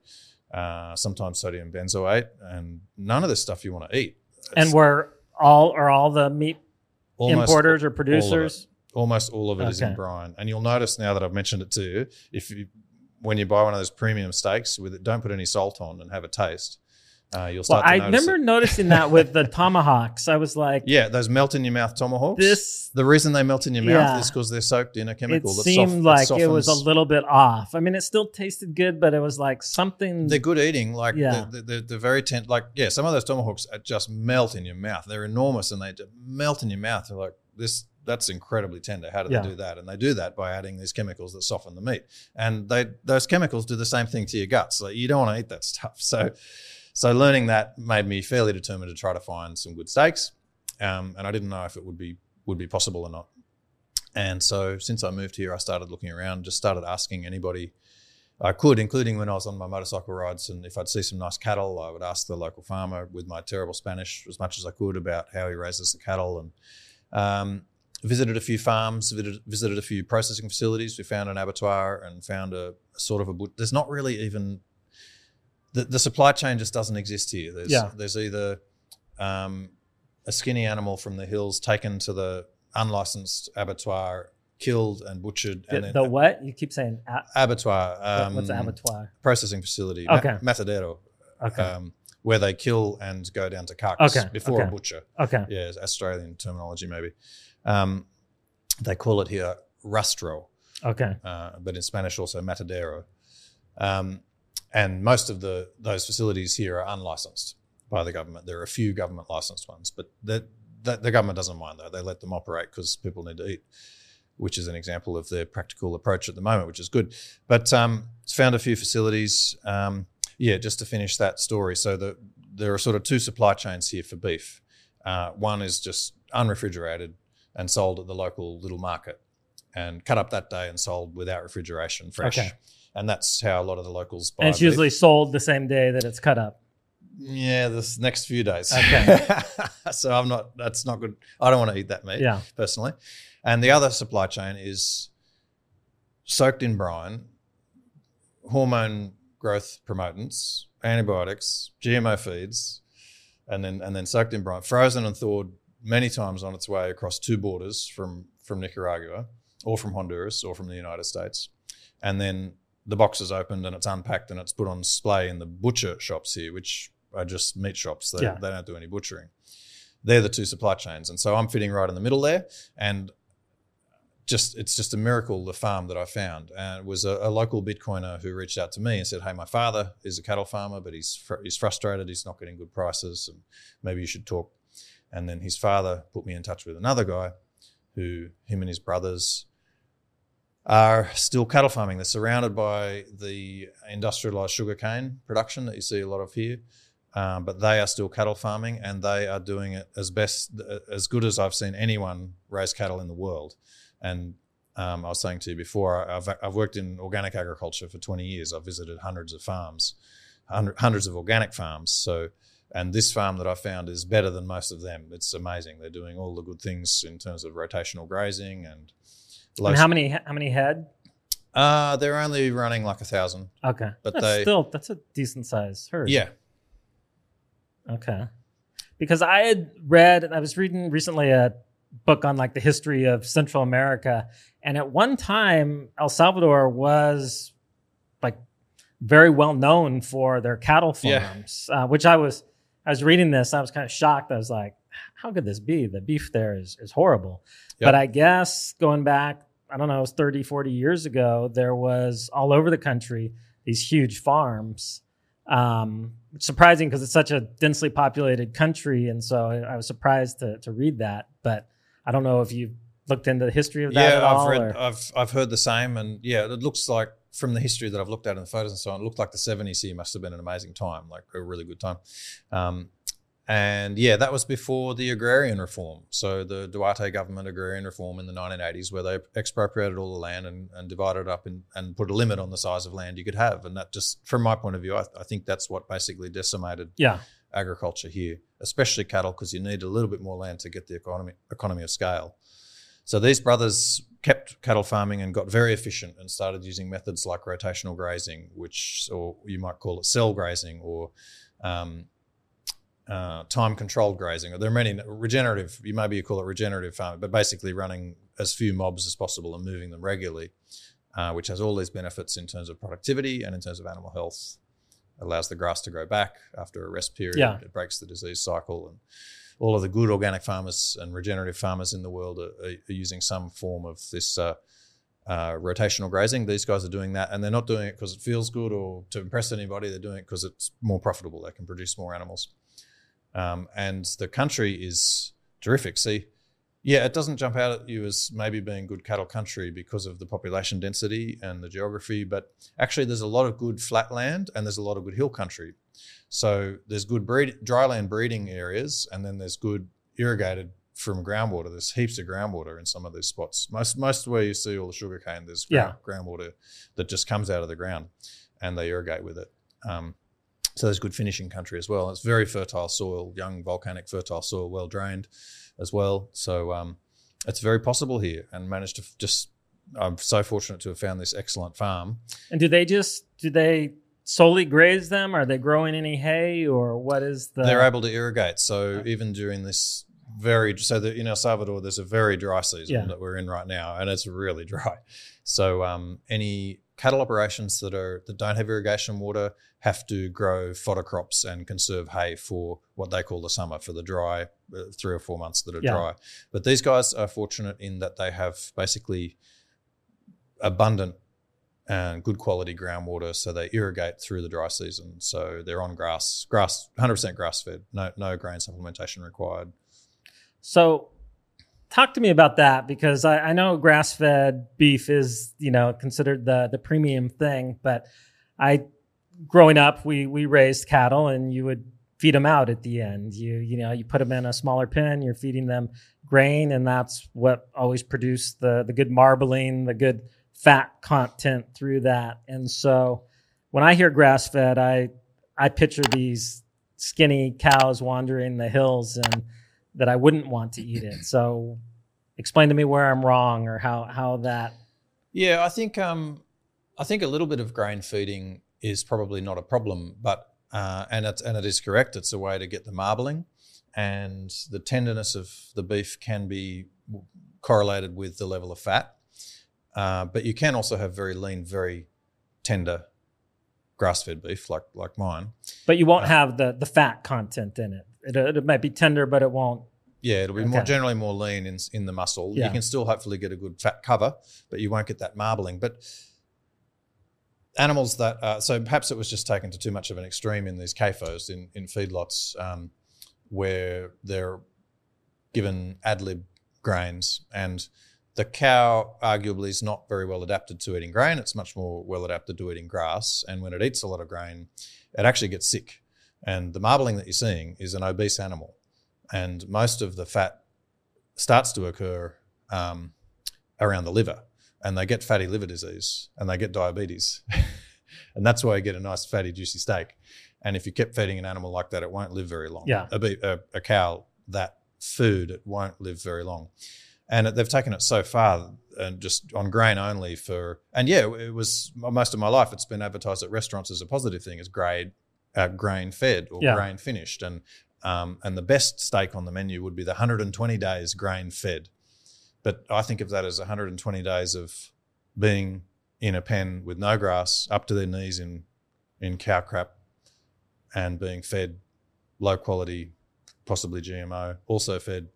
uh, sometimes sodium benzoate and none of this stuff you want to eat. It's, and we're all are all the meat importers or producers? Almost all of it okay. is in brine, and you'll notice now that I've mentioned it too. If you when you buy one of those premium steaks with it, don't put any salt on and have a taste. Uh, you'll start. Well, I remember it. noticing that with the tomahawks. I was like, "Yeah, those melt in your mouth tomahawks." This the reason they melt in your mouth yeah, is because they're soaked in a chemical. It that seemed soft, like it was a little bit off. I mean, it still tasted good, but it was like something. They're good eating. Like yeah. they're, they're, they're very tent. Like yeah, some of those tomahawks are just melt in your mouth. They're enormous and they melt in your mouth. They're like this that's incredibly tender. How do yeah. they do that? And they do that by adding these chemicals that soften the meat. And they those chemicals do the same thing to your guts. Like you don't want to eat that stuff. So so learning that made me fairly determined to try to find some good steaks, um, and I didn't know if it would be would be possible or not. And so since I moved here, I started looking around, just started asking anybody I could, including when I was on my motorcycle rides, and if I'd see some nice cattle, I would ask the local farmer with my terrible Spanish as much as I could about how he raises the cattle, and um, visited a few farms, visited, visited a few processing facilities. We found an abattoir and found a, a sort of a. There's not really even the, the supply chain just doesn't exist here. There's yeah. there's either um, a skinny animal from the hills taken to the unlicensed abattoir, killed and butchered. The, and then, the what? You keep saying abattoir. Um, What's abattoir? Processing facility. Okay. Ma- matadero. Okay. Um, where they kill and go down to carcass okay. before okay. a butcher. Okay. Yeah, Australian terminology maybe. Um, they call it here rastro. Okay. Uh, but in Spanish also matadero. Um, and most of the those facilities here are unlicensed by the government. There are a few government licensed ones, but the, the government doesn't mind though. They let them operate because people need to eat, which is an example of their practical approach at the moment, which is good. But um, it's found a few facilities. Um, yeah, just to finish that story. So the, there are sort of two supply chains here for beef. Uh, one is just unrefrigerated and sold at the local little market and cut up that day and sold without refrigeration, fresh. Okay. And that's how a lot of the locals buy. And it's beef. usually sold the same day that it's cut up. yeah, this next few days. Okay. so I'm not. That's not good. I don't want to eat that meat Yeah. personally. And the other supply chain is soaked in brine, hormone growth promotants, antibiotics, GMO feeds, and then and then soaked in brine, frozen and thawed many times on its way across two borders from from Nicaragua or from Honduras or from the United States, and then the box is opened and it's unpacked and it's put on display in the butcher shops here, which are just meat shops. They, Yeah. they don't do any butchering. They're the two supply chains, and so I'm fitting right in the middle there, and just it's just a miracle the farm that I found. And it was a, a local Bitcoiner who reached out to me and said, "Hey, my father is a cattle farmer, but he's fr- he's frustrated. He's not getting good prices, and maybe you should talk." And then his father put me in touch with another guy, who him and his brothers are still cattle farming. They're surrounded by the industrialized sugarcane production that you see a lot of here. Um, but they are still cattle farming and they are doing it as best as good as I've seen anyone raise cattle in the world. And um, I was saying to you before, I've, I've worked in organic agriculture for 20 years. I've visited hundreds of farms, hundred, hundreds of organic farms. So, and this farm that I found is better than most of them. It's amazing. They're doing all the good things in terms of rotational grazing and. And how many how many head? Uh, they're only running like a thousand. Okay. But that's they- still that's a decent size herd. Yeah, Okay. Because I had read, I was reading recently a book on like the history of Central America. And at one time, El Salvador was like very well known for their cattle Yeah. farms, uh, which I was, I was reading this. I was kind of shocked. I was like, how could this be? The beef there is, is horrible. Yep. But I guess going back, I don't know, it was 30, 40 years ago, there was all over the country these huge farms. Um, surprising because it's such a densely populated country, and so I, I was surprised to to read that. But I don't know if you looked into the history of that yeah. I've read, or- I've I've heard the same, and yeah, it looks like from the history that I've looked at in the photos and so on, it looked like the '70s here must have been an amazing time, like a really good time. Um, and yeah, that was before the agrarian reform. So the Duarte government agrarian reform in the 1980s, where they expropriated all the land and, and divided it up and, and put a limit on the size of land you could have. And that just, from my point of view, I, I think that's what basically decimated yeah, agriculture here, especially cattle, because you need a little bit more land to get the economy economy of scale. So these brothers kept cattle farming and got very efficient and started using methods like rotational grazing, which, or you might call it cell grazing, or um, uh, time controlled grazing. There are many regenerative. You maybe you call it regenerative farming, but basically running as few mobs as possible and moving them regularly, uh, which has all these benefits in terms of productivity and in terms of animal health allows the grass to grow back after a rest period. Yeah. It breaks the disease cycle. And all of the good organic farmers and regenerative farmers in the world are, are, are using some form of this uh, uh, rotational grazing. These guys are doing that, and they're not doing it because it feels good or to impress anybody. They're doing it because it's more profitable. They can produce more animals. Um, and the country is terrific. See, yeah, it doesn't jump out at you as maybe being good cattle country because of the population density and the geography, but actually there's a lot of good flat land and there's a lot of good hill country. So there's good breed, dryland breeding areas, and then there's good irrigated from groundwater. There's heaps of groundwater in some of these spots. Most most where you see all the sugarcane, there's ground, groundwater that just comes out of the ground, and they irrigate with it. Um, so there's good finishing country as well. It's very fertile soil, young volcanic fertile soil, well drained as well. So um, it's very possible here, and managed to just. I'm so fortunate to have found this excellent farm. and do they just do they solely graze them? Are they growing any hay, or what is the? they're able to irrigate. So even during this very so that in El Salvador, there's a very dry season Yeah. that we're in right now, and it's really dry. So um, any cattle operations that are that don't have irrigation water have to grow fodder crops and conserve hay for what they call the summer for the dry uh, three or four months that are Yeah. dry. But these guys are fortunate in that they have basically abundant and good quality groundwater, so they irrigate through the dry season. So they're on grass, grass, hundred percent grass fed, no no grain supplementation required. So, talk to me about that because I, I know grass fed beef is you know considered the the premium thing, but I growing up we we raised cattle and you would feed them out at the end. You you know you put them in a smaller pen. You're feeding them grain, and that's what always produced the the good marbling, the good fat content through that. And so when I hear grass fed, I I picture these skinny cows wandering the hills and that I wouldn't want to eat it. So explain to me where I'm wrong or how how that Yeah, I think um I think a little bit of grain feeding is probably not a problem, but uh, and it and it is correct. It's a way to get the marbling, and the tenderness of the beef can be correlated with the level of fat. Uh, but you can also have very lean, very tender grass-fed beef, like like mine. But you won't uh, have the the fat content in it. It. It might be tender, but it won't. Yeah, it'll be okay. more generally more lean in in the muscle. Yeah. You can still hopefully get a good fat cover, but you won't get that marbling. But animals that uh, so perhaps it was just taken to too much of an extreme in these CAFOs in in feedlots um, where they're given ad lib grains and the cow arguably is not very well adapted to eating grain it's much more well adapted to eating grass and when it eats a lot of grain it actually gets sick and the marbling that you're seeing is an obese animal and most of the fat starts to occur um, around the liver and they get fatty liver disease and they get diabetes. and that's why you get a nice fatty juicy steak. And if you kept feeding an animal like that, it won't live very long. Yeah. A, a, a cow, that food, it won't live very long. And they've taken it so far and just on grain only for, and yeah, it was most of my life, it's been advertised at restaurants as a positive thing, as grade, uh, grain fed or yeah. grain finished. And, um, and the best steak on the menu would be the 120 days grain fed. But I think of that as 120 days of being in a pen with no grass, up to their knees in in cow crap, and being fed low quality, possibly GMO. Also fed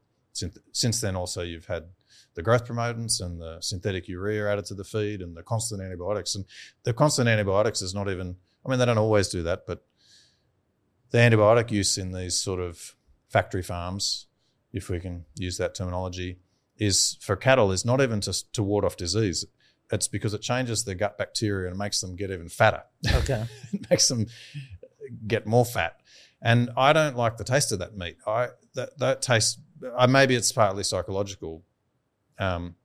since then. Also, you've had the growth promotants and the synthetic urea added to the feed and the constant antibiotics. And the constant antibiotics is not even. I mean, they don't always do that, but the antibiotic use in these sort of factory farms, if we can use that terminology, is for cattle is not even to, to ward off disease. It's because it changes their gut bacteria and makes them get even fatter. Okay. it makes them get more fat. And I don't like the taste of that meat. I that that taste. Uh, maybe it's partly psychological, um,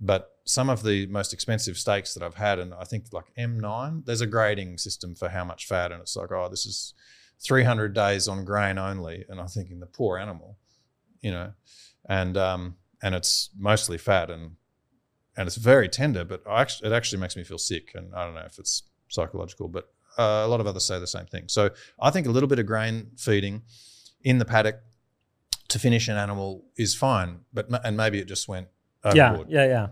but some of the most expensive steaks that I've had, and I think like M9, there's a grading system for how much fat, and it's like, oh, this is 300 days on grain only, and I'm thinking the poor animal, you know, and um, and it's mostly fat and and it's very tender, but actually, it actually makes me feel sick. And I don't know if it's psychological, but uh, a lot of others say the same thing. So I think a little bit of grain feeding in the paddock to finish an animal is fine, but and maybe it just went overboard. Yeah, yeah, yeah.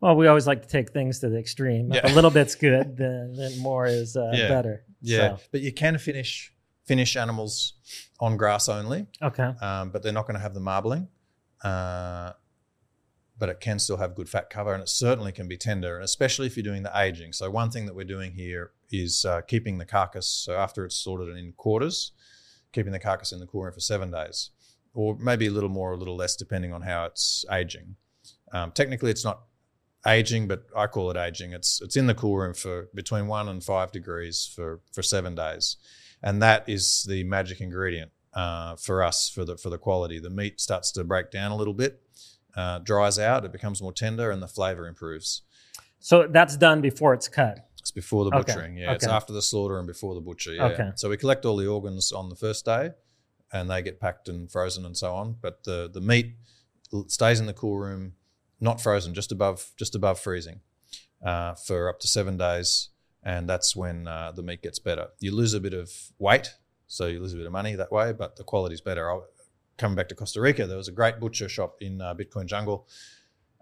Well, we always like to take things to the extreme. Yeah. If a little bit's good, then, then more is uh, yeah. better. Yeah, so. but you can finish finish animals on grass only. Okay, um, but they're not going to have the marbling. Uh, but it can still have good fat cover and it certainly can be tender, and especially if you're doing the aging. So, one thing that we're doing here is uh, keeping the carcass, so after it's sorted in quarters, keeping the carcass in the cool room for seven days, or maybe a little more, a little less, depending on how it's aging. Um, technically, it's not aging, but I call it aging. It's it's in the cool room for between one and five degrees for for seven days, and that is the magic ingredient uh, for us for the for the quality. The meat starts to break down a little bit, uh, dries out, it becomes more tender, and the flavor improves. So that's done before it's cut. It's before the butchering. Okay. Yeah, okay. it's after the slaughter and before the butcher. Yeah. Okay. So we collect all the organs on the first day, and they get packed and frozen and so on. But the the meat stays in the cool room, not frozen, just above just above freezing, uh, for up to seven days, and that's when uh, the meat gets better. You lose a bit of weight so you lose a bit of money that way, but the quality's better. I'll, coming back to Costa Rica, there was a great butcher shop in uh, Bitcoin Jungle,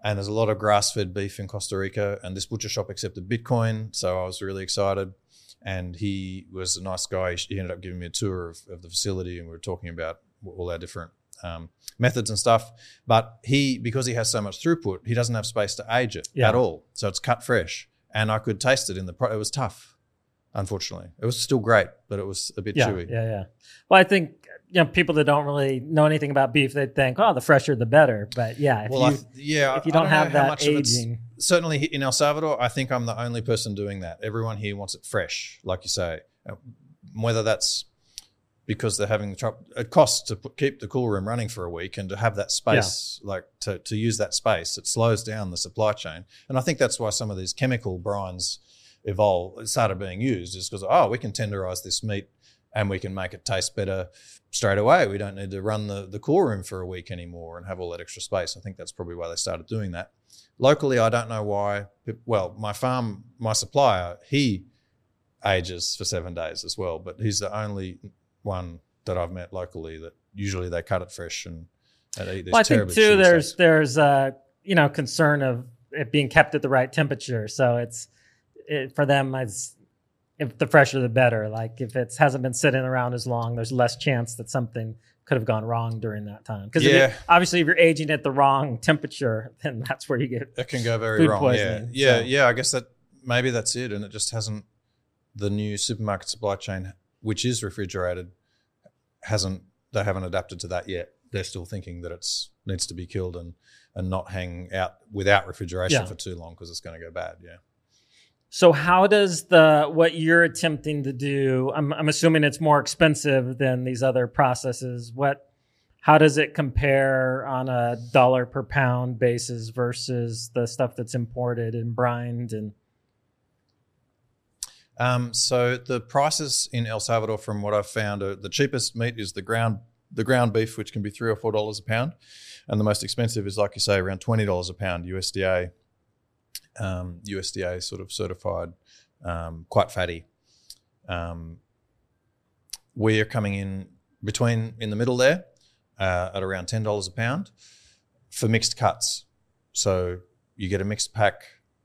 and there's a lot of grass-fed beef in Costa Rica. And this butcher shop accepted Bitcoin, so I was really excited. And he was a nice guy. He ended up giving me a tour of, of the facility, and we were talking about all our different um, methods and stuff. But he, because he has so much throughput, he doesn't have space to age it yeah. at all. So it's cut fresh, and I could taste it in the. Pro- it was tough Unfortunately, it was still great, but it was a bit Yeah, chewy. yeah, yeah. Well, I think you know people that don't really know anything about beef, they think, oh, the fresher the better. But yeah, if well, you th- yeah, if you I don't, have that much aging, certainly in El Salvador, I think I'm the only person doing that. Everyone here wants it fresh, like you say. Uh, Whether that's because they're having the trouble, it costs to put, keep the cool room running for a week and to have that space, like to, to use that space, it slows down the supply chain. And I think that's why some of these chemical brines evolve, started being used, is because, oh, we can tenderize this meat and we can make it taste better straight away. We don't need to run the, the cool room for a week anymore and have all that extra space. I think that's probably why they started doing that. Locally, I don't know why. Well, my farm, my supplier, he ages for seven days as well, but he's the only one that I've met locally that usually they cut it fresh and, and eat these well, I think too. There's steaks. there's uh you know concern of it being kept at the right temperature. So it's it, for them. It's if the fresher the better. Like if it hasn't been sitting around as long, there's less chance that something could have gone wrong during that time. Because Yeah. obviously, if you're aging at the wrong temperature, then that's where you get It can go very wrong. poisoning, yeah, yeah, so. yeah. I guess that maybe that's it, and it just hasn't. The new supermarket supply chain, which is refrigerated, hasn't. They haven't adapted to that yet. They're still thinking that it's needs to be killed and and not hang out without refrigeration Yeah. for too long because it's going to go bad. Yeah. So how does the what you're attempting to do? I'm I'm assuming it's more expensive than these other processes. What how does it compare on a dollar per pound basis versus the stuff that's imported and brined and Um, so the prices in El Salvador, from what I've found, are the cheapest meat is the ground the ground beef, which can be three or four dollars a pound, and the most expensive is, like you say, around twenty dollars a pound USDA. Um, USDA sort of certified, um, quite fatty. Um, we are coming in between in the middle there uh, at around ten dollars a pound for mixed cuts. So you get a mixed pack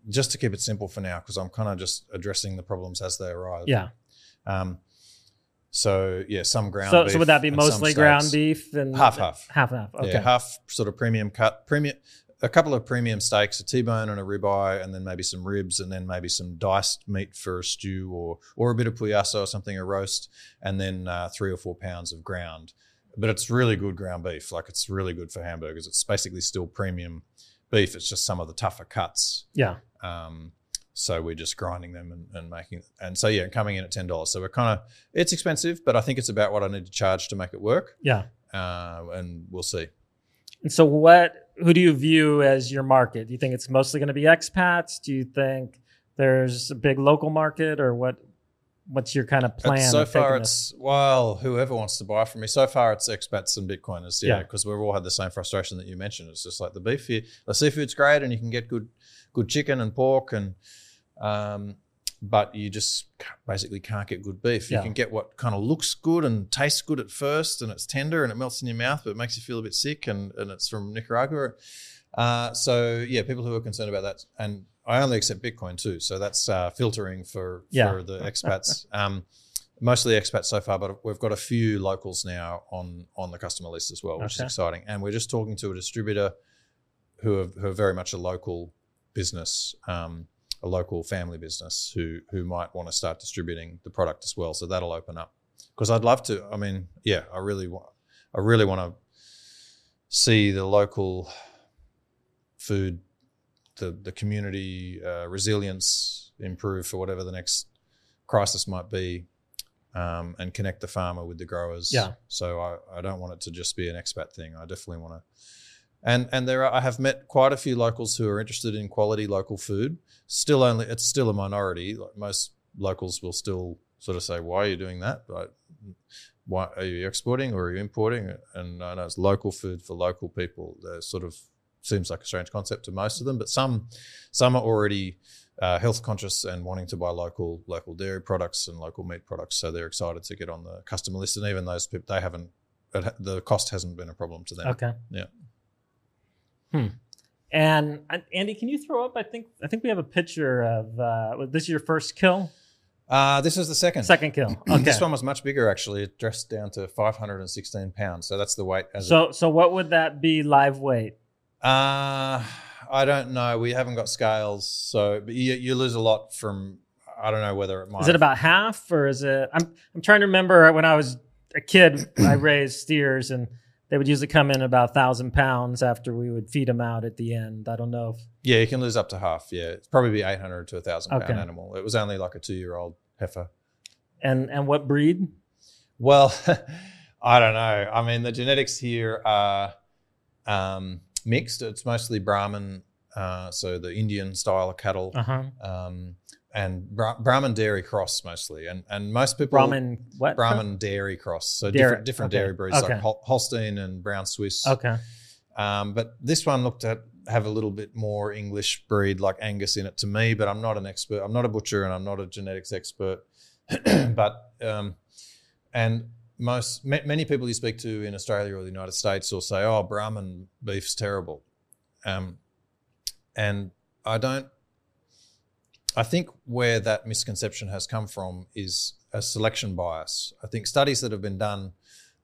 just to keep it simple for now, because I'm kind of just addressing the problems as they arrive. yeah? Um, so yeah, some ground. So, beef so would that be mostly ground beef and Half, half. half half? Okay. Yeah, half sort of premium cut, premium, a couple of premium steaks, a T-bone and a ribeye, and then maybe some ribs, and then maybe some diced meat for a stew or or a bit of puyazo or something, a roast, and then uh, three or four pounds of ground. But it's really good ground beef. Like it's really good for hamburgers. It's basically still premium beef. It's just some of the tougher cuts. yeah. Um, so we're just grinding them and, and making, and so yeah, coming in at ten dollars. So we're kind of, it's expensive, but I think it's about what I need to charge to make it work, Yeah. uh, and we'll see. And so, what? Who do you view as your market? Do you think it's mostly going to be expats? Do you think there's a big local market, or what? What's your kind of plan? It's- so of far, this? it's well, whoever wants to buy from me. So far, it's expats and Bitcoiners, yeah, Yeah. because we've all had the same frustration that you mentioned. It's just like the beef here, the seafood's great, and you can get good, good chicken and pork, and um, but you just basically can't get good beef. You Yeah. can get what kind of looks good and tastes good at first, and it's tender and it melts in your mouth, but it makes you feel a bit sick, and, and it's from Nicaragua. Uh, so yeah, people who are concerned about that, and I only accept Bitcoin too, so that's uh, filtering for Yeah. for the expats. um, mostly expats so far, but we've got a few locals now on on the customer list as well, which Okay. is exciting. And we're just talking to a distributor who are, who are very much a local business, um, a local family business who who might want to start distributing the product as well. So that'll open up because I'd love to. I mean, yeah, I really want I really want to see the local food, the the community uh, resilience improve for whatever the next crisis might be, um, and connect the farmer with the growers. Yeah. So I, I don't want it to just be an expat thing. I definitely want to. And and there are, I have met quite a few locals who are interested in quality local food. Still only it's still a minority. Like most locals will still sort of say, "Why are you doing that?" Like, why are you exporting or are you importing? And I know it's local food for local people. That sort of seems like a strange concept to most of them, but some some are already uh, health conscious and wanting to buy local local dairy products and local meat products. So they're excited to get on the customer list. And even those people, they haven't it the cost hasn't been a problem to them. Okay. Yeah. Hmm. And Andy, can you throw up? I think I think we have a picture of uh, was this your first kill, Uh, this is the second. second kill. Okay. This one was much bigger actually. It dressed down to 516 pounds. So that's the weight as So so what would that be live weight? Uh, I don't know. We haven't got scales, so but you, you lose a lot from. I don't know whether it might. Is it about half or is it? I'm I'm trying to remember when I was a kid, I raised steers and they would usually come in about a thousand pounds after we would feed them out at the end. I don't know if Yeah, you can lose up to half. Yeah, it's probably be eight hundred to a thousand pound Okay. animal. It was only like a two year old heifer. and and what breed? Well, I don't know. I mean, the genetics here are um, mixed. It's mostly Brahman, uh, so the Indian style of cattle, Uh huh. um, and Bra- Brahman dairy cross mostly. And and most people Brahman what? Brahman dairy cross. So Dairy, different different okay. dairy breeds Okay. like Hol- Holstein and Brown Swiss. Okay. Um, but this one looked at have a little bit more English breed like Angus in it to me, but I'm not an expert. I'm not a butcher and I'm not a genetics expert. but um, and most ma- many people you speak to in Australia or the United States will say, "Oh, Brahman beef's terrible," um, and I don't. I think where that misconception has come from is a selection bias. I think studies that have been done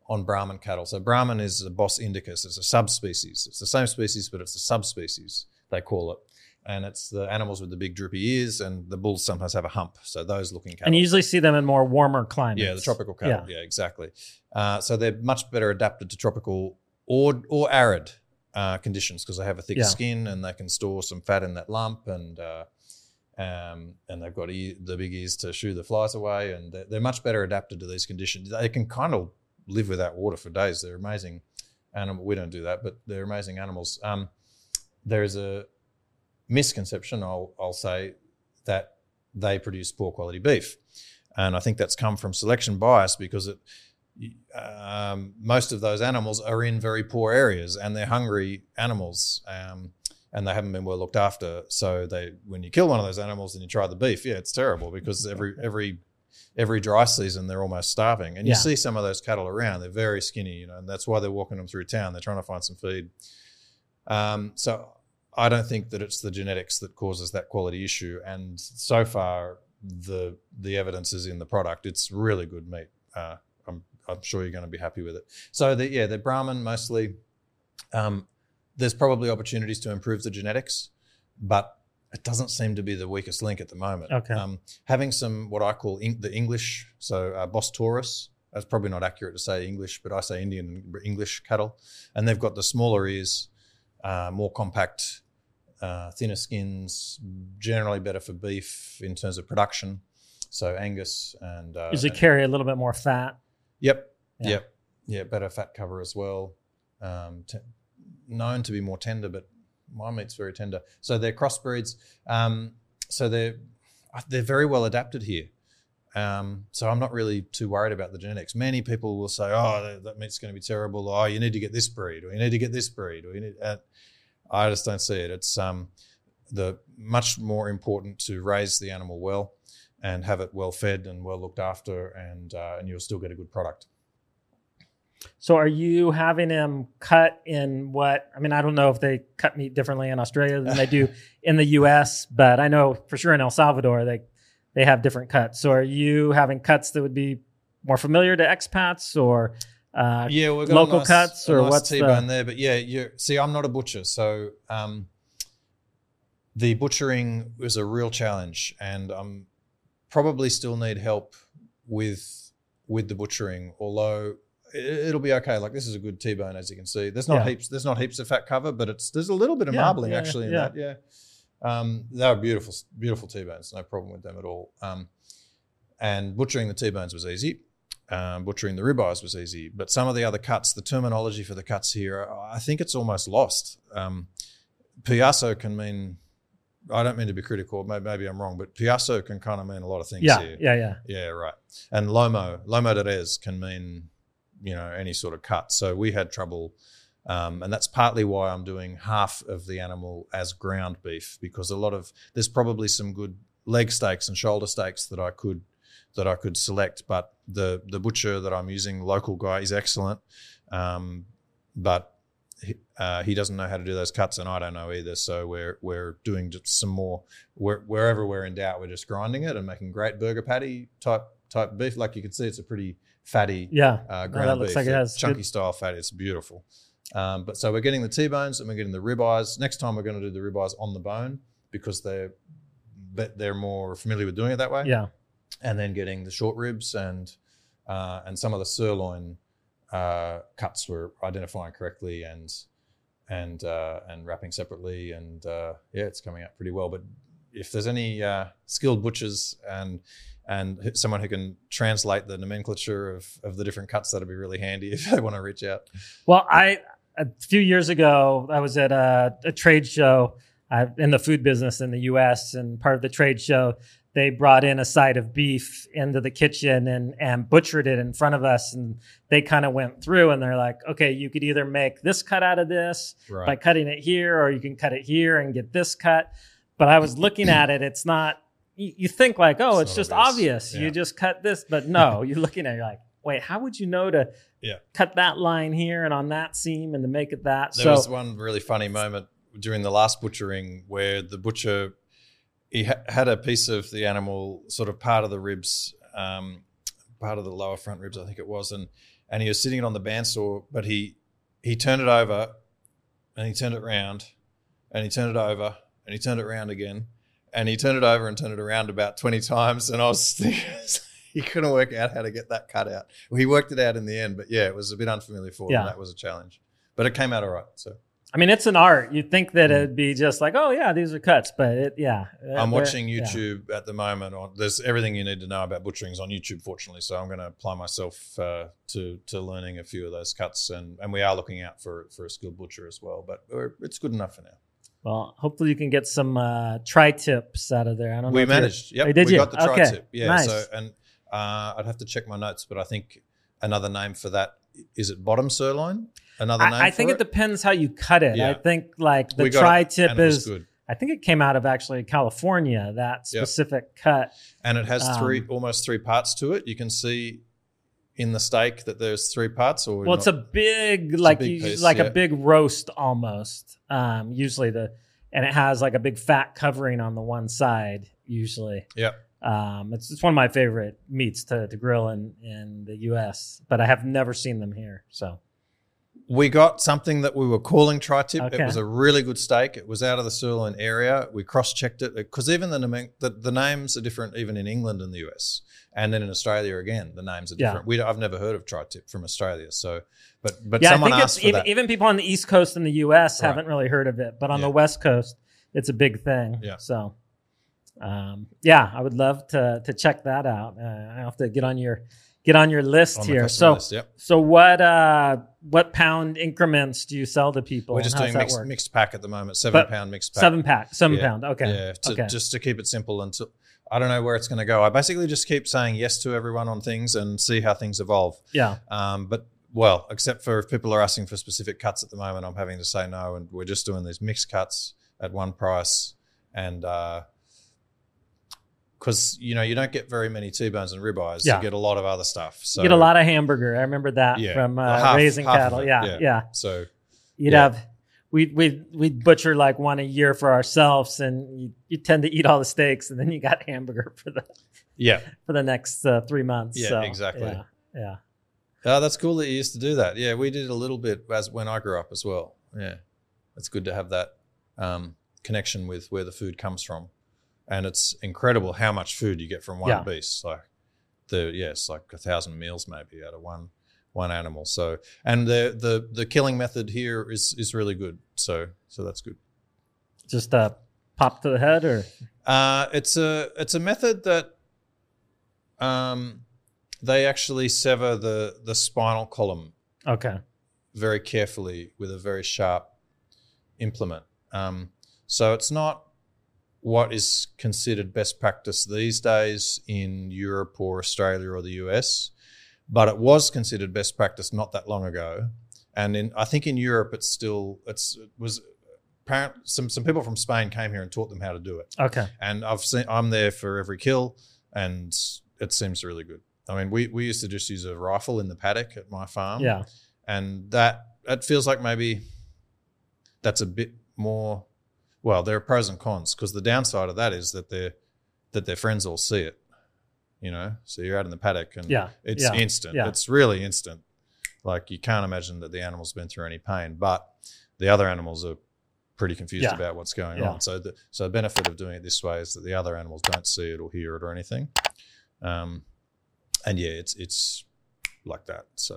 on Brahman cattle. So Brahman is a Bos indicus. It's a subspecies. It's the same species, but it's a subspecies. They call it, and it's the animals with the big droopy ears, and the bulls sometimes have a hump. So those looking cattle. And you usually see them in more warmer climates. Yeah, the tropical cattle. Yeah, exactly. Uh, so they're much better adapted to tropical or or arid uh, conditions because they have a thick Yeah. skin and they can store some fat in that lump and. Uh, um, and they've got ear, the big ears to shoo the flies away, and they're, they're much better adapted to these conditions. They can kind of live without water for days. They're amazing animal. We don't do that, but they're amazing animals. Um, there is a misconception, I'll, I'll say, that they produce poor quality beef, and I think that's come from selection bias because it. Um, most of those animals are in very poor areas, and they're hungry animals. Um, and they haven't been well looked after. So they, when you kill one of those animals and you try the beef, yeah, it's terrible because every every every dry season they're almost starving. And you Yeah. see some of those cattle around; they're very skinny, you know, and that's why they're walking them through town. They're trying to find some feed. Um, so I don't think that it's the genetics that causes that quality issue. And so far, the the evidence is in the product. It's really good meat. Uh, I'm I'm sure you're going to be happy with it. So the, yeah, they're Brahman mostly. Um, there's probably opportunities to improve the genetics, but it doesn't seem to be the weakest link at the moment. Okay. Um, having some what I call in, the English, so uh, Bos Taurus. That's probably not accurate to say English, but I say Indian English cattle, and they've got the smaller ears, uh, more compact, uh, thinner skins, generally better for beef in terms of production. So Angus and uh, Usually and- carry a little bit more fat. Yep. Yeah. Yep. Yeah. Better fat cover as well. Um, t- known to be more tender, but my meat's very tender. So they're crossbreeds. Um, so they're they're very well adapted here. Um, so I'm not really too worried about the genetics. Many people will say, "Oh, that, that meat's going to be terrible." Oh, you need to get this breed, or you need to get this breed, or you need. Uh, I just don't see it. It's um, the much more important to raise the animal well and have it well fed and well looked after, and uh, and you'll still get a good product. So are you having them cut in what? I mean, I don't know if they cut meat differently in Australia than they do in the U.S., but I know for sure in El Salvador they they have different cuts. So are you having cuts that would be more familiar to expats or? Uh, yeah, we've got local nice, cuts a or nice what's the- T-bone there, but yeah, you see, I'm not a butcher, so um, the butchering was a real challenge, and um, probably still need help with with the butchering. Although it'll be okay. Like this is a good T-bone, as you can see. There's not Yeah. heaps. There's not heaps of fat cover, but it's there's a little bit of Yeah, marbling yeah, actually in that. Yeah, um, they were beautiful, beautiful T-bones. No problem with them at all. Um, and butchering the T-bones was easy. Um, butchering the ribeyes was easy, but some of the other cuts, the terminology for the cuts here, I think it's almost lost. Um, Puyazo can mean, I don't mean to be critical, maybe, maybe I'm wrong, but Puyazo can kind of mean a lot of things yeah, here. yeah, yeah. Yeah, right. And Lomo, Lomo de Res can mean, you know, any sort of cut. So we had trouble. Um, and that's partly why I'm doing half of the animal as ground beef because a lot of there's probably some good leg steaks and shoulder steaks that I could that I could select, but the the butcher that I'm using, local guy, is excellent, um, but he, uh, he doesn't know how to do those cuts, and I don't know either. So we're we're doing just some more where, wherever we're in doubt, we're just grinding it and making great burger patty type type beef. Like you can see, it's a pretty fatty Yeah. uh, Oh, ground that looks beef, like it has chunky good- style fat. It's beautiful. Um, but so we're getting the T-bones and we're getting the ribeyes. Next time we're going to do the ribeyes on the bone because they're but they're more familiar with doing it that way. Yeah. and then getting the short ribs and uh, and some of the sirloin uh, cuts were identifying correctly and and uh, and wrapping separately and uh, yeah, it's coming out pretty well. But if there's any uh, skilled butchers and and someone who can translate the nomenclature of, of the different cuts, that'd be really handy if they want to reach out. Well, I a few years ago I was at a, a trade show uh, in the food business in the U.S. and part of the trade show they brought in a side of beef into the kitchen and and butchered it in front of us and they kind of went through and they're like okay you could either make this cut out of this Right. by cutting it here or you can cut it here and get this cut but i was looking at it it's not you, you think like oh It's it's, just obvious. obvious, Yeah. you just cut this but no you're looking at it you're like wait how would you know to Yeah. cut that line here and on that seam and to make it that There so was one really funny moment during the last butchering where the butcher he ha- had a piece of the animal, sort of part of the ribs, um, part of the lower front ribs, I think it was, and and he was sitting it on the bandsaw, but he he turned it over, and he turned it round, and he turned it over, and he turned it round again, and he turned it over and turned it around about twenty times, and I was thinking. He couldn't work out how to get that cut out. Well, he worked it out in the end, but yeah, it was a bit unfamiliar for him. Yeah. That was a challenge, but it came out all right. So I mean, it's an art. You'd think that Mm. it'd be just like, oh yeah, these are cuts, but it, yeah. I'm watching yeah. YouTube at the moment. On there's everything you need to know about butchering's on YouTube, fortunately. So I'm going to apply myself uh, to to learning a few of those cuts, and and we are looking out for for a skilled butcher as well. But we're, it's good enough for now. Well, hopefully you can get some uh, tri tips out of there. I don't know. We you're- managed. Yep, Oh, did we you? got the tri Okay, tip. Yeah. nice. So and uh, I'd have to check my notes, but I think another name for that is it bottom sirloin. Another name. I, I think for it depends how you cut it. Yeah. I think like the tri tip it is. good. I think it came out of actually California. That Yep. specific cut. and it has three Um, almost three parts to it. You can see in the steak that there's three parts. Or Well, it's a big, like big you- piece, like yeah. a big roast almost. Um, usually the, and it has like a big fat covering on the one side. Usually, yeah. um, it's, it's one of my favorite meats to, to grill in in the U.S. But I have never seen them here. So We got something that we were calling tri-tip. Okay. It was a really good steak. It was out of the sirloin area. We cross-checked it because even the, the the names are different, even in England and the US, and then in Australia again, the names are Yeah. different. We I've never heard of tri-tip from Australia, so but but yeah, I someone think asked for even, that. even people on the East Coast in the U.S. Right. haven't really heard of it, but on Yeah. the West Coast, it's a big thing. Yeah. So, um, yeah, I would love to to check that out. Uh, I have to get on your get on your list on here. So, list, yep. so what uh what pound increments do you sell to people? We're just doing mixed, mixed pack at the moment, seven But pound mixed pack. Seven pack, seven Yeah. pound. Okay. Yeah, to, okay. just to keep it simple until I don't know where it's going to go. I basically just keep saying yes to everyone on things and see how things evolve. yeah. Um, but well, except for if people are asking for specific cuts at the moment, I'm having to say no, and we're just doing these mixed cuts at one price, and because you know you don't get very many T-bones and ribeyes, Yeah. you get a lot of other stuff. So you get a lot of hamburger. I remember that Yeah. from uh, half- raising half cattle. yeah, yeah. yeah. So You'd Yeah. have we'd we'd we'd butcher like one a year for ourselves, and you, you tend to eat all the steaks, and then you got hamburger for the yeah, for the next uh, three months. Yeah, So, exactly. Yeah, yeah. oh, that's cool that you used to do that. Yeah, we did a little bit as when I grew up as well. Yeah, it's good to have that um, connection with where the food comes from, and it's incredible how much food you get from one Yeah. beast. Like the yes, like a thousand meals maybe out of one one animal. So and the the the killing method here is is really good. So so that's good. Just uh, pop to the head, or Uh, it's a it's a method that um, they actually sever the the spinal column okay, very carefully with a very sharp implement. Um, so it's not what is considered best practice these days in Europe or Australia or the US, but it was considered best practice not that long ago. And in I think in Europe it's still it's it was apparent some some people from Spain came here and taught them how to do it. okay, And I've seen I'm there for every kill, and it seems really good. I mean, we we used to just use a rifle in the paddock at my farm yeah, and that it feels like maybe that's a bit more well there are pros and cons because the downside of that is that their that their friends all see it you know so you're out in the paddock and Yeah, it's yeah, instant yeah. it's really instant like you can't imagine that the animal's been through any pain but the other animals are pretty confused Yeah. about what's going on. So the so the benefit of doing it this way is that the other animals don't see it or hear it or anything. Um, and yeah, it's it's like that. So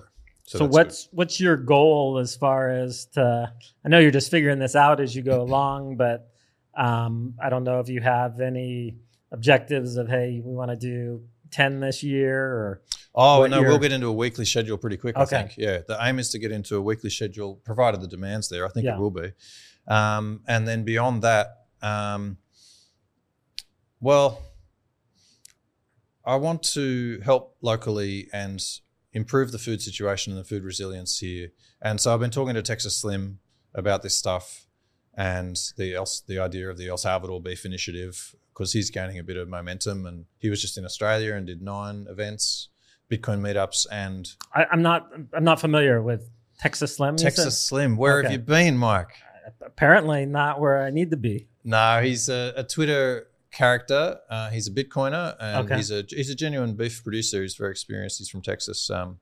So, that's what's what's your goal as far as to? I know you're just figuring this out as you go along, but um, I don't know if you have any objectives of hey, we want to do ten this year or oh no, your- we'll get into a weekly schedule pretty quick. I think. Yeah, the aim is to get into a weekly schedule, provided the demands there. I think Yeah. it will be. Um, and then beyond that, um, well, I want to help locally and improve the food situation and the food resilience here. And so I've been talking to Texas Slim about this stuff and the El, the idea of the El Salvador Beef Initiative because he's gaining a bit of momentum. And he was just in Australia and did nine events, Bitcoin meetups, and I, I'm not I'm not familiar with Texas Slim. Texas Slim. Where Okay. have you been, Mike? apparently not where I need to be. No, he's a, a Twitter character. Uh, he's a Bitcoiner, and Okay. he's a he's a genuine beef producer. He's very experienced. He's from Texas, um,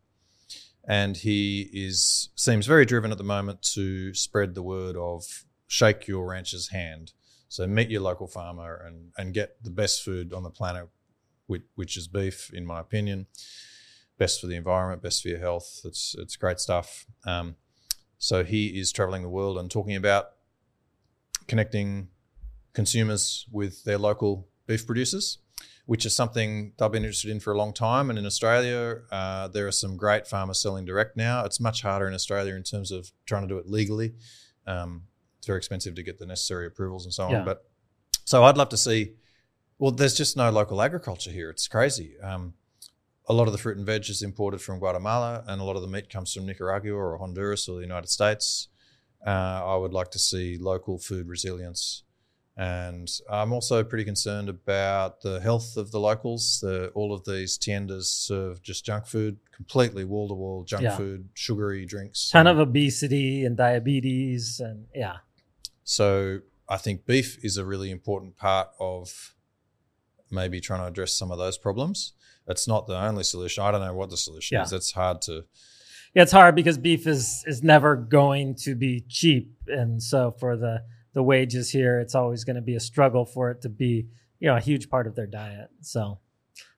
and he is seems very driven at the moment to spread the word of shake your rancher's hand. So meet your local farmer and and get the best food on the planet, which, which is beef, in my opinion. Best for the environment, best for your health. It's it's great stuff. Um, so he is traveling the world and talking about connecting consumers with their local beef producers, which is something they've been interested in for a long time. And in Australia, uh, there are some great farmers selling direct now. It's much harder in Australia in terms of trying to do it legally. Um, it's very expensive to get the necessary approvals and so on. Yeah. But so I'd love to see. Well, there's just no local agriculture here. It's crazy. Um, a lot of the fruit and veg is imported from Guatemala, and a lot of the meat comes from Nicaragua or Honduras or the United States. Uh, I would like to see local food resilience. And I'm also pretty concerned about the health of the locals. The, all of these tiendas serve just junk food, completely wall to wall junk Yeah. food, sugary drinks. Ton of obesity and diabetes and yeah. So I think beef is a really important part of maybe trying to address some of those problems. It's not the only solution. I don't know what the solution Yeah. is. It's hard to. Yeah, it's hard because beef is is never going to be cheap, and so for the the wages here, it's always going to be a struggle for it to be you know a huge part of their diet. So,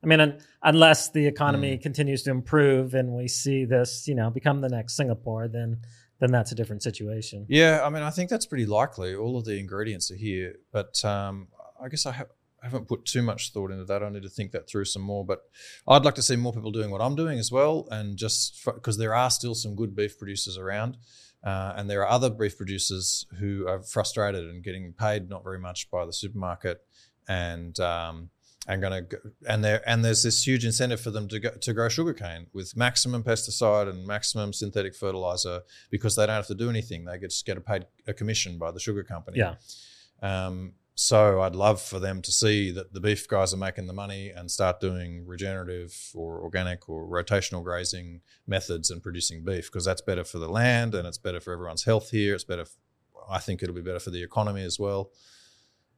I mean, un, unless the economy continues to improve and we see this, you know, become the next Singapore, then then that's a different situation. Yeah, I mean, I think that's pretty likely. All of the ingredients are here, but um, I guess I, ha- I haven't put too much thought into that. I need to think that through some more. But I'd like to see more people doing what I'm doing as well, and just because there are still some good beef producers around, uh, and there are other beef producers who are frustrated and getting paid not very much by the supermarket, and um, and going to and there and there's this huge incentive for them to go, to grow sugarcane with maximum pesticide and maximum synthetic fertilizer because they don't have to do anything. They get, just get paid a commission by the sugar company. Yeah. Um, so I'd love for them to see that the beef guys are making the money and start doing regenerative or organic or rotational grazing methods and producing beef because that's better for the land and it's better for everyone's health here. It's better. I think it'll be better for the economy as well.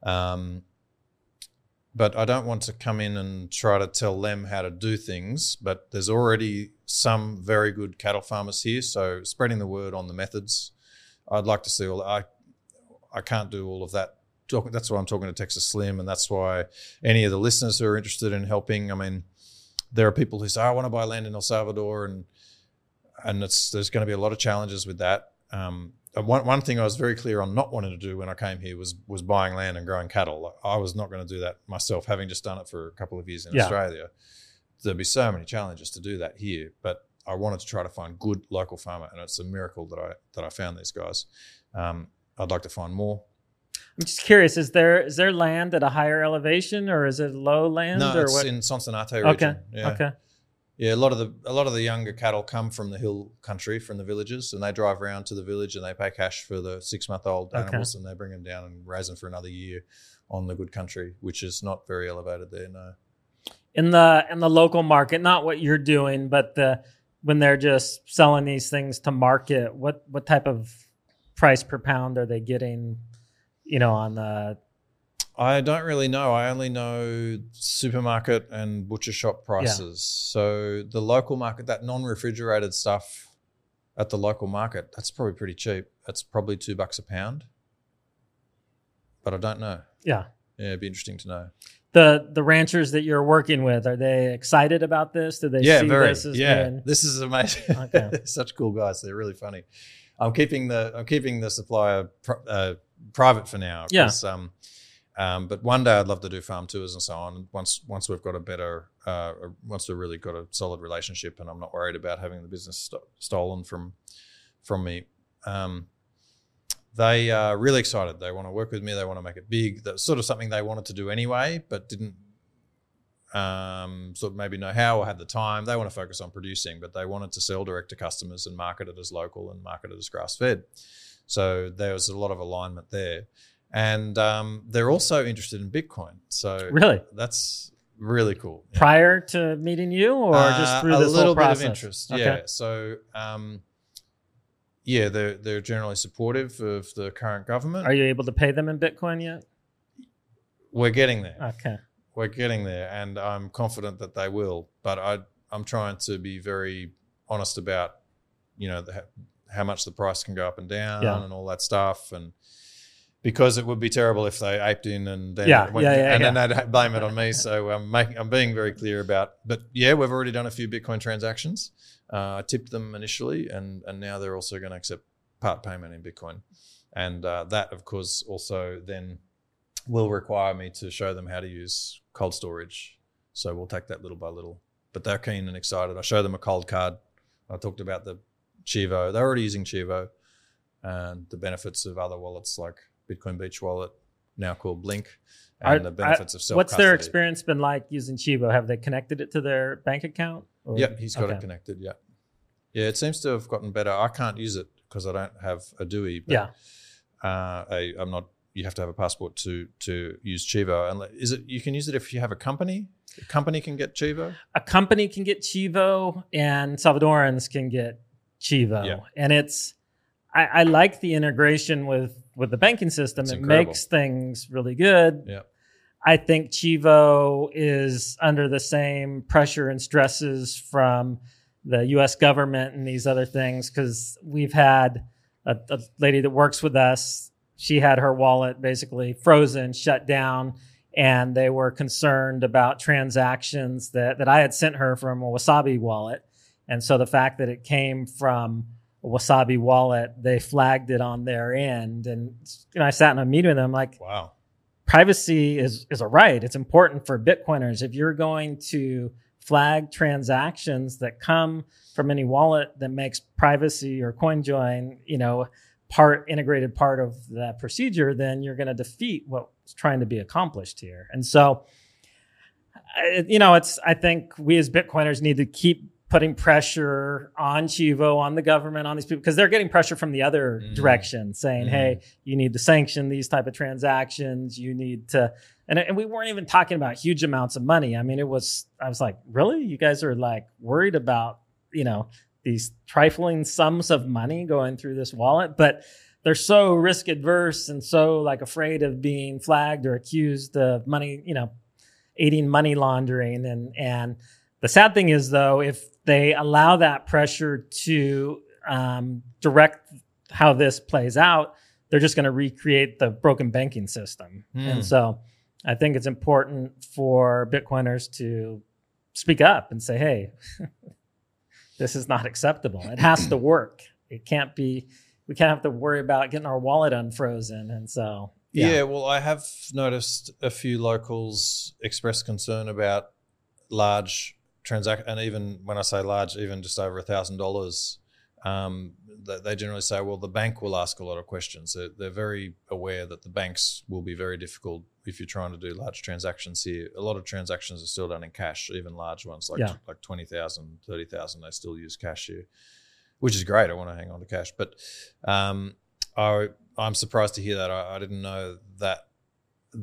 Um, but I don't want to come in and try to tell them how to do things. But there's already some very good cattle farmers here, so spreading the word on the methods. I'd like to see all. I I can't do all of that. Talk, that's why I'm talking to Texas Slim, and that's why any of the listeners who are interested in helping. I mean, there are people who say, "I want to buy land in El Salvador," and and it's there's going to be a lot of challenges with that. Um, one, one thing I was very clear on not wanting to do when I came here was was buying land and growing cattle. Like, I was not going to do that myself, having just done it for a couple of years in Yeah. Australia. There'd be so many challenges to do that here, but I wanted to try to find good local farmer, and it's a miracle that I that I found these guys. Um, I'd like to find more. I'm just curious: is there is there land at a higher elevation or is it low land No, or it's what? in Sonsonate region. okay, Yeah. okay, Yeah, a lot of the a lot of the younger cattle come from the hill country, from the villages, and they drive around to the village and they pay cash for the six month old Okay. animals, and they bring them down and raise them for another year on the good country, which is not very elevated there. No, in the in the local market, not what you're doing, but the when they're just selling these things to market, what what type of price per pound are they getting? You know, on the I don't really know. I only know supermarket and butcher shop prices. Yeah. So the local market, that non refrigerated stuff at the local market, that's probably pretty cheap. That's probably two bucks a pound. but I don't know. Yeah. Yeah, it'd be interesting to know. The the ranchers that you're working with are they excited about this? Do they yeah, see very. this as yeah, being- this is amazing. Okay. Such cool guys. They're really funny. I'm keeping the I'm keeping the supplier uh, private for now. Yeah. Um, um, but one day I'd love to do farm tours and so on. Once once we've got a better, uh, once we've really got a solid relationship, and I'm not worried about having the business st- stolen from from me. Um, they are really excited. They want to work with me. They want to make it big. That's sort of something they wanted to do anyway, but didn't um, sort of maybe know how or had the time. They want to focus on producing, but they wanted to sell direct to customers and market it as local and market it as grass fed. So there was a lot of alignment there. And um, they're also interested in Bitcoin. So really that's really cool. Yeah. prior to meeting you, or just Uh, through a this little whole bit process? of interest. Okay. Yeah. So um, yeah, they're they're generally supportive of the current government. Are you able to pay them in Bitcoin yet? We're getting there. Okay. We're getting there, and I'm confident that they will. But I I'm trying to be very honest about you know the, how much the price can go up and down Yeah. and all that stuff and. Because it would be terrible if they aped in and then Yeah, went- yeah, yeah, and yeah. then they'd blame it on me. So I'm making I'm being very clear about. But yeah, we've already done a few Bitcoin transactions. Uh, I tipped them initially, and and now they're also going to accept part payment in Bitcoin, and uh, that of course also then will require me to show them how to use cold storage. So we'll take that little by little. But they're keen and excited. I show them a cold card. I talked about the Chivo. They're already using Chivo and the benefits of other wallets like Bitcoin Beach Wallet, now called Blink, and Are- the benefits of self. What's their experience been like using Chivo? Have they connected it to their bank account? Or- Yep, he's got Okay. it connected. Yeah, yeah. It seems to have gotten better. I can't use it because I don't have a DUI. But, Yeah. uh, I, I'm not. You have to have a passport to to use Chivo. And is it you can use it if you have a company? A company can get Chivo. a company can get Chivo and Salvadorans can get Chivo. Yeah. And it's I, I like the integration with with the banking system. It's it incredible. makes things really good. Yeah. I think Chivo is under the same pressure and stresses from the US government and these other things because we've had a, a lady that works with us. She had her wallet basically frozen, shut down, and they were concerned about transactions that, that I had sent her from a Wasabi wallet. And so the fact that it came from a Wasabi wallet, they flagged it on their end. And you know, I sat in a meeting with them like, Wow. privacy is is a right. It's important for Bitcoiners. If you're going to flag transactions that come from any wallet that makes privacy or CoinJoin, you know, part integrated part of that procedure, then you're going to defeat what's trying to be accomplished here. And so, you know, it's I think we as Bitcoiners need to keep putting pressure on Chivo, on the government, on these people because they're getting pressure from the other Mhm. direction, saying, Mhm. "Hey, you need to sanction these type of transactions. You need to." And, and we weren't even talking about huge amounts of money. I mean, it was. I was like, "Really? You guys are like worried about you know these trifling sums of money going through this wallet?" But they're so risk adverse and so like afraid of being flagged or accused of money, you know, aiding money laundering. And and the sad thing is though, if they allow that pressure to um, direct how this plays out, they're just going to recreate the broken banking system. Hmm. And so I think it's important for Bitcoiners to speak up and say, hey, this is not acceptable. It has to work. It can't be, we can't have to worry about getting our wallet unfrozen. And so, Yeah. well, I have noticed a few locals express concern about large transact, and even when I say large, even just over a thousand dollars, um, they, they generally say, well, the bank will ask a lot of questions. They're, they're very aware that the banks will be very difficult if you're trying to do large transactions here. A lot of transactions are still done in cash, even large ones like Yeah. like 20,000, 30,000, they still use cash here, which is great. I want to hang on to cash, but um, I, I'm surprised to hear that. I, I didn't know that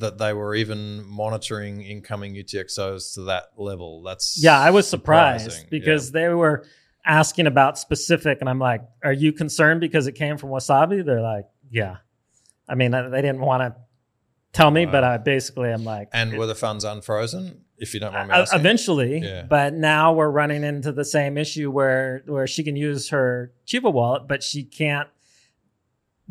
that they were even monitoring incoming UTXOs to that level. That's yeah, I was surprised because they were asking about specific. And I'm like, are you concerned because it came from Wasabi? They're like, yeah. I mean, they didn't want to tell me, but I basically, I'm like, And were the funds unfrozen? If you don't mind me Uh, asking. eventually, Yeah. but now we're running into the same issue where where she can use her Chivo wallet, but she can't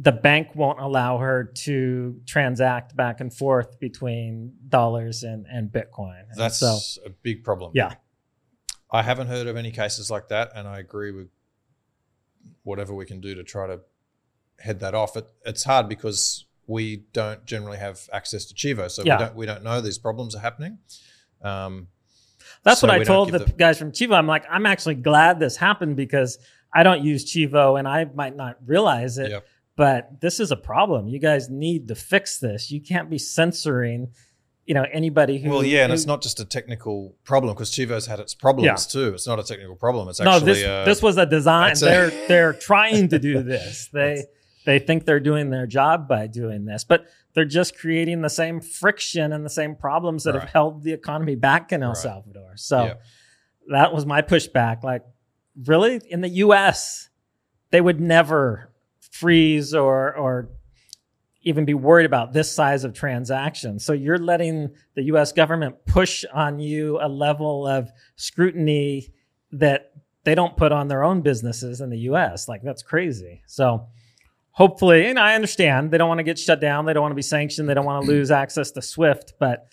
the bank won't allow her to transact back and forth between dollars and, and Bitcoin. And That's so, a big problem. yeah, I haven't heard of any cases like that, and I agree with whatever we can do to try to head that off. It, it's hard because we don't generally have access to Chivo, so Yeah. we don't we don't know these problems are happening. Um, that's So what I told the the- guys from Chivo. I'm like, I'm actually glad this happened because I don't use Chivo and I might not realize it, Yep. But this is a problem. You guys need to fix this. You can't be censoring, you know, anybody who. well, yeah, and who- it's not just a technical problem because Chivo's had its problems Yeah. too. It's not a technical problem. It's no, actually this uh, this was a design. a- they're they're trying to do this. They they think they're doing their job by doing this, but they're just creating the same friction and the same problems that Right. have held the economy back in El Right. Salvador. So Yeah. that was my pushback. Like, really, in the U.S., they would never freeze or or even be worried about this size of transaction. So you're letting the US government push on you a level of scrutiny that they don't put on their own businesses in the US. Like that's crazy. So hopefully, and I understand they don't want to get shut down, they don't want to be sanctioned, they don't want to lose access to Swift, but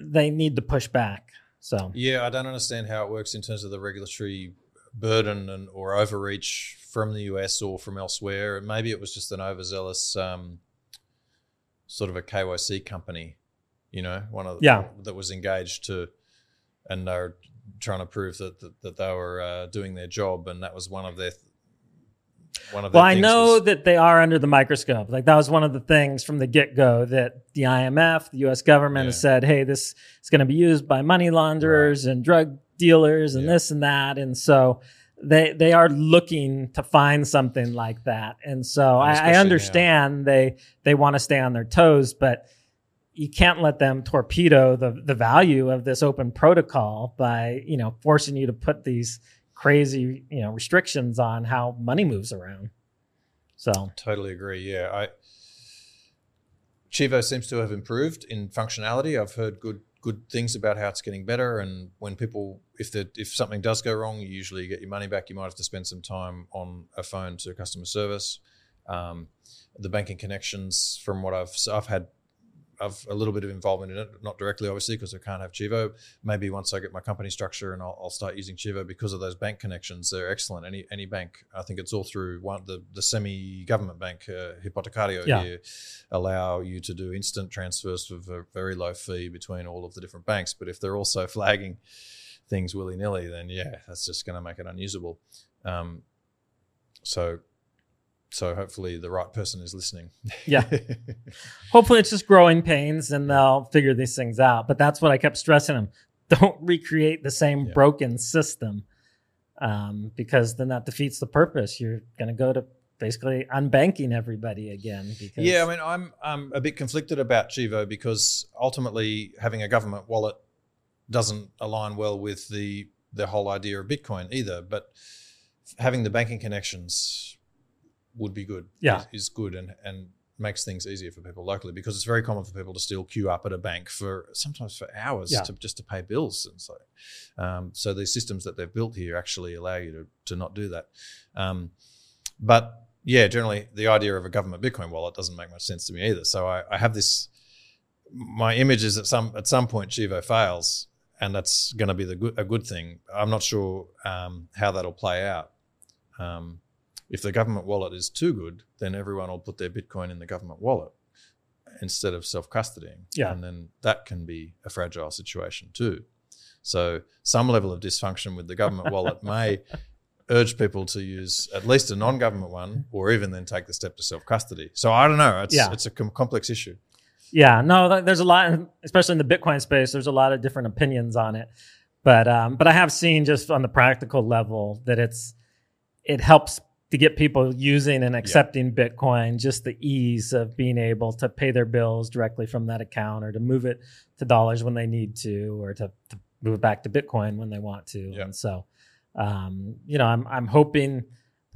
they need to push back. So Yeah, I don't understand how it works in terms of the regulatory burden and or overreach from the US or from elsewhere. And maybe it was just an overzealous um, sort of a KYC company, you know, one of the, Yeah. that was engaged to, and they're trying to prove that that, that they were uh, doing their job, and that was one of their one of Well, I know was- that they are under the microscope. Like that was one of the things from the get go that the IMF, the U.S. government, has said, "Hey, this is going to be used by money launderers and drug dealers and Yeah. this and that." And so they they are looking to find something like that. And so I, I understand they they want to stay on their toes, but you can't let them torpedo the the value of this open protocol by you know forcing you to put these crazy you know restrictions on how money moves around. So Totally agree. Yeah, I Chivo seems to have improved in functionality. I've heard good good things about how it's getting better. And when people, if the if something does go wrong, you usually get your money back. You might have to spend some time on a phone to customer service. Um, the banking connections, from what I've so I've had. I've a little bit of involvement in it, not directly, obviously, because I can't have Chivo. Maybe once I get my company structure and I'll, I'll start using Chivo because of those bank connections. They're excellent. Any any bank, I think it's all through one the the semi government bank, uh, Hipotecario Yeah. here, allow you to do instant transfers for a very low fee between all of the different banks. But if they're also flagging things willy nilly, then yeah, that's just going to make it unusable. Um, so. So hopefully the right person is listening. Yeah. hopefully it's just growing pains and they'll figure these things out. But that's what I kept stressing them. Don't recreate the same Yeah. broken system um, because then that defeats the purpose. You're going to go to basically unbanking everybody again. Because Yeah, I mean, I'm I'm a bit conflicted about Chivo because ultimately having a government wallet doesn't align well with the the whole idea of Bitcoin either. But having the banking connections would be good. Yeah. is, is good and and makes things easier for people locally because it's very common for people to still queue up at a bank for sometimes for hours Yeah. to just to pay bills and so um, so the systems that they've built here actually allow you to to not do that um, but yeah generally the idea of a government bitcoin wallet doesn't make much sense to me either so I, I have this my image is at some at some point Chivo fails and that's going to be the good, a good thing I'm not sure um, how that'll play out um, if the government wallet is too good, then everyone will put their Bitcoin in the government wallet instead of self custodying. Yeah. And then that can be a fragile situation too. So, some level of dysfunction with the government wallet may urge people to use at least a non government one or even then take the step to self custody. So, I don't know. It's, Yeah. it's a com- complex issue. Yeah, no, there's a lot, especially in the Bitcoin space. There's a lot of different opinions on it, but um, but I have seen just on the practical level that it's it helps to get people using and accepting Bitcoin. Just the ease of being able to pay their bills directly from that account, or to move it to dollars when they need to, or to, to move it back to Bitcoin when they want to. Yeah. And so, um, you know, I'm I'm hoping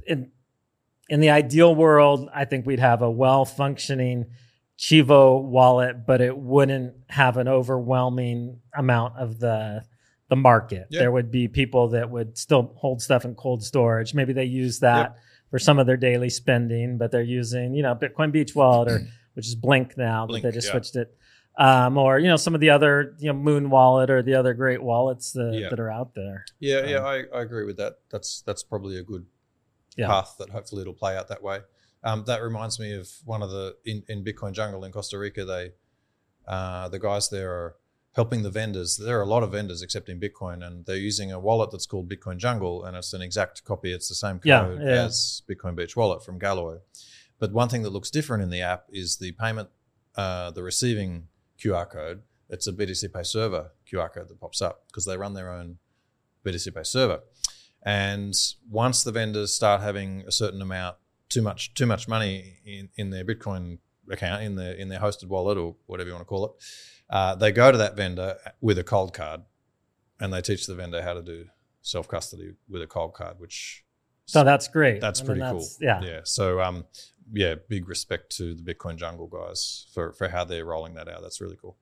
in in the ideal world, I think we'd have a well functioning Chivo wallet, but it wouldn't have an overwhelming amount of the the market. Yeah. There would be people that would still hold stuff in cold storage. Maybe they use that for some of their daily spending, but they're using you know Bitcoin Beach Wallet or which is Blink now, Blink, but they just yeah. switched it. Um, or you know some of the other you know Moon Wallet or the other great wallets that, Yeah. that are out there. Yeah, yeah, Um, I, I agree with that. That's that's probably a good Yeah. path that hopefully it'll play out that way. Um, that reminds me of one of the in, in Bitcoin Jungle in Costa Rica. They uh, the guys there are helping the vendors. There are a lot of vendors accepting Bitcoin, and they're using a wallet that's called Bitcoin Jungle, and it's an exact copy. It's the same Yeah, code yeah. as Bitcoin Beach Wallet from Galoy. But one thing that looks different in the app is the payment, uh, the receiving QR code. It's a BTC Pay server QR code that pops up because they run their own BTC Pay server. And once the vendors start having a certain amount, too much, too much money in, in their Bitcoin account, in their in their hosted wallet or whatever you want to call it, uh, they go to that vendor with a cold card, and they teach the vendor how to do self custody with a cold card, which So that's great. that's pretty cool. Yeah. yeah. So um, yeah, big respect to the Bitcoin Jungle guys for for how they're rolling that out. That's really cool.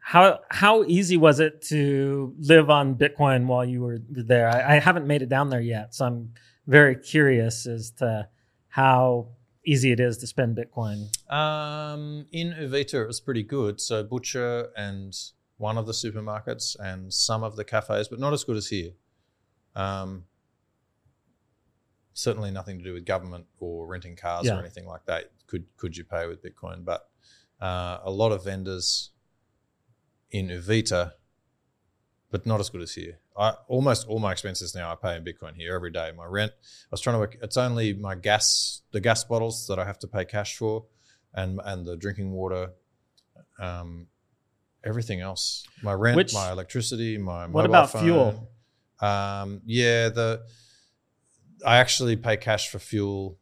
How how easy was it to live on Bitcoin while you were there? I, I haven't made it down there yet, so I'm very curious as to how easy it is to spend Bitcoin. Um, in Uvita, it was pretty good. So butcher and one of the supermarkets and some of the cafes, but not as good as here. Um, certainly nothing to do with government or renting cars Yeah. or anything like that. Could could you pay with Bitcoin? But uh, a lot of vendors in Uvita, but not as good as here. I almost all my expenses now I pay in Bitcoin here every day. My rent, I was trying to work. It's only my gas, the gas bottles that I have to pay cash for, and and the drinking water. Um, everything else, my rent, Which- my electricity, my What about phone. fuel? Um, yeah, the I actually pay cash for fuel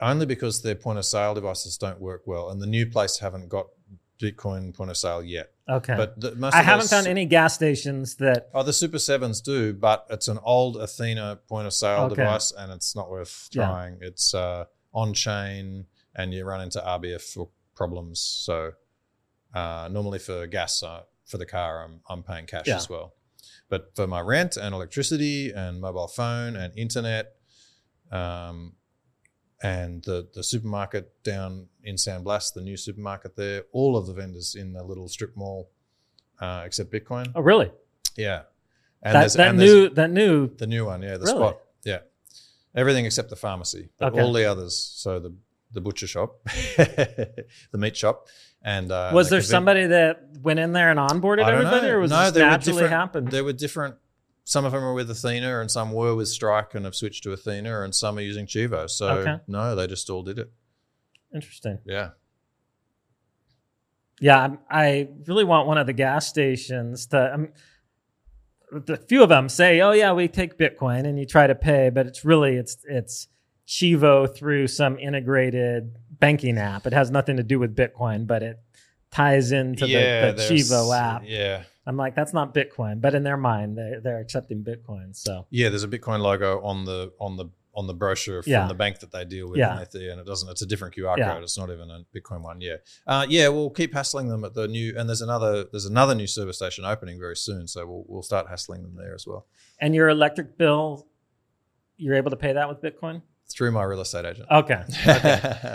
only because their point of sale devices don't work well, and the new place haven't got Bitcoin point of sale yet. Okay. But the, most I haven't found any gas stations that Oh, the Super Sevens do, but it's an old Athena point of sale Okay. device, and it's not worth Yeah. trying. It's uh, on chain, and you run into RBF problems. So uh, normally for gas uh, for the car, I'm I'm paying cash Yeah. as well. But for my rent and electricity and mobile phone and internet, um, and the the supermarket down in San Blas, the new supermarket there, all of the vendors in the little strip mall, uh, except Bitcoin. Oh really? Yeah. And that that and new that new the new one, yeah, the Really? spot. Yeah. Everything except the pharmacy. But Okay. all the others. So the the butcher shop, the meat shop, and uh, was the there conven- somebody that went in there and onboarded everybody, know. or was no, this naturally happened? There were different. Some of them are with Athena, and some were with Strike and have switched to Athena, and some are using Chivo. So Okay. no, they just all did it. Interesting. Yeah. Yeah, I'm- really want one of the gas stations to. Um, a few of them say, "Oh yeah, we take Bitcoin," and you try to pay, but it's really it's it's Chivo through some integrated banking app. It has nothing to do with Bitcoin, but it ties into yeah, the, the Chivo app. Yeah. I'm like, that's not Bitcoin, but in their mind, they they're accepting Bitcoin. So Yeah, there's a Bitcoin logo on the on the on the brochure from Yeah. the bank that they deal with, Yeah. and, they, and it doesn't. It's a different QR Yeah. code. It's not even a Bitcoin one. Yeah, uh, yeah. We'll keep hassling them at the new, and there's another there's another new service station opening very soon, so we'll we'll start hassling them there as well and your electric bill, you're able to pay that with Bitcoin. through my real estate agent. Okay.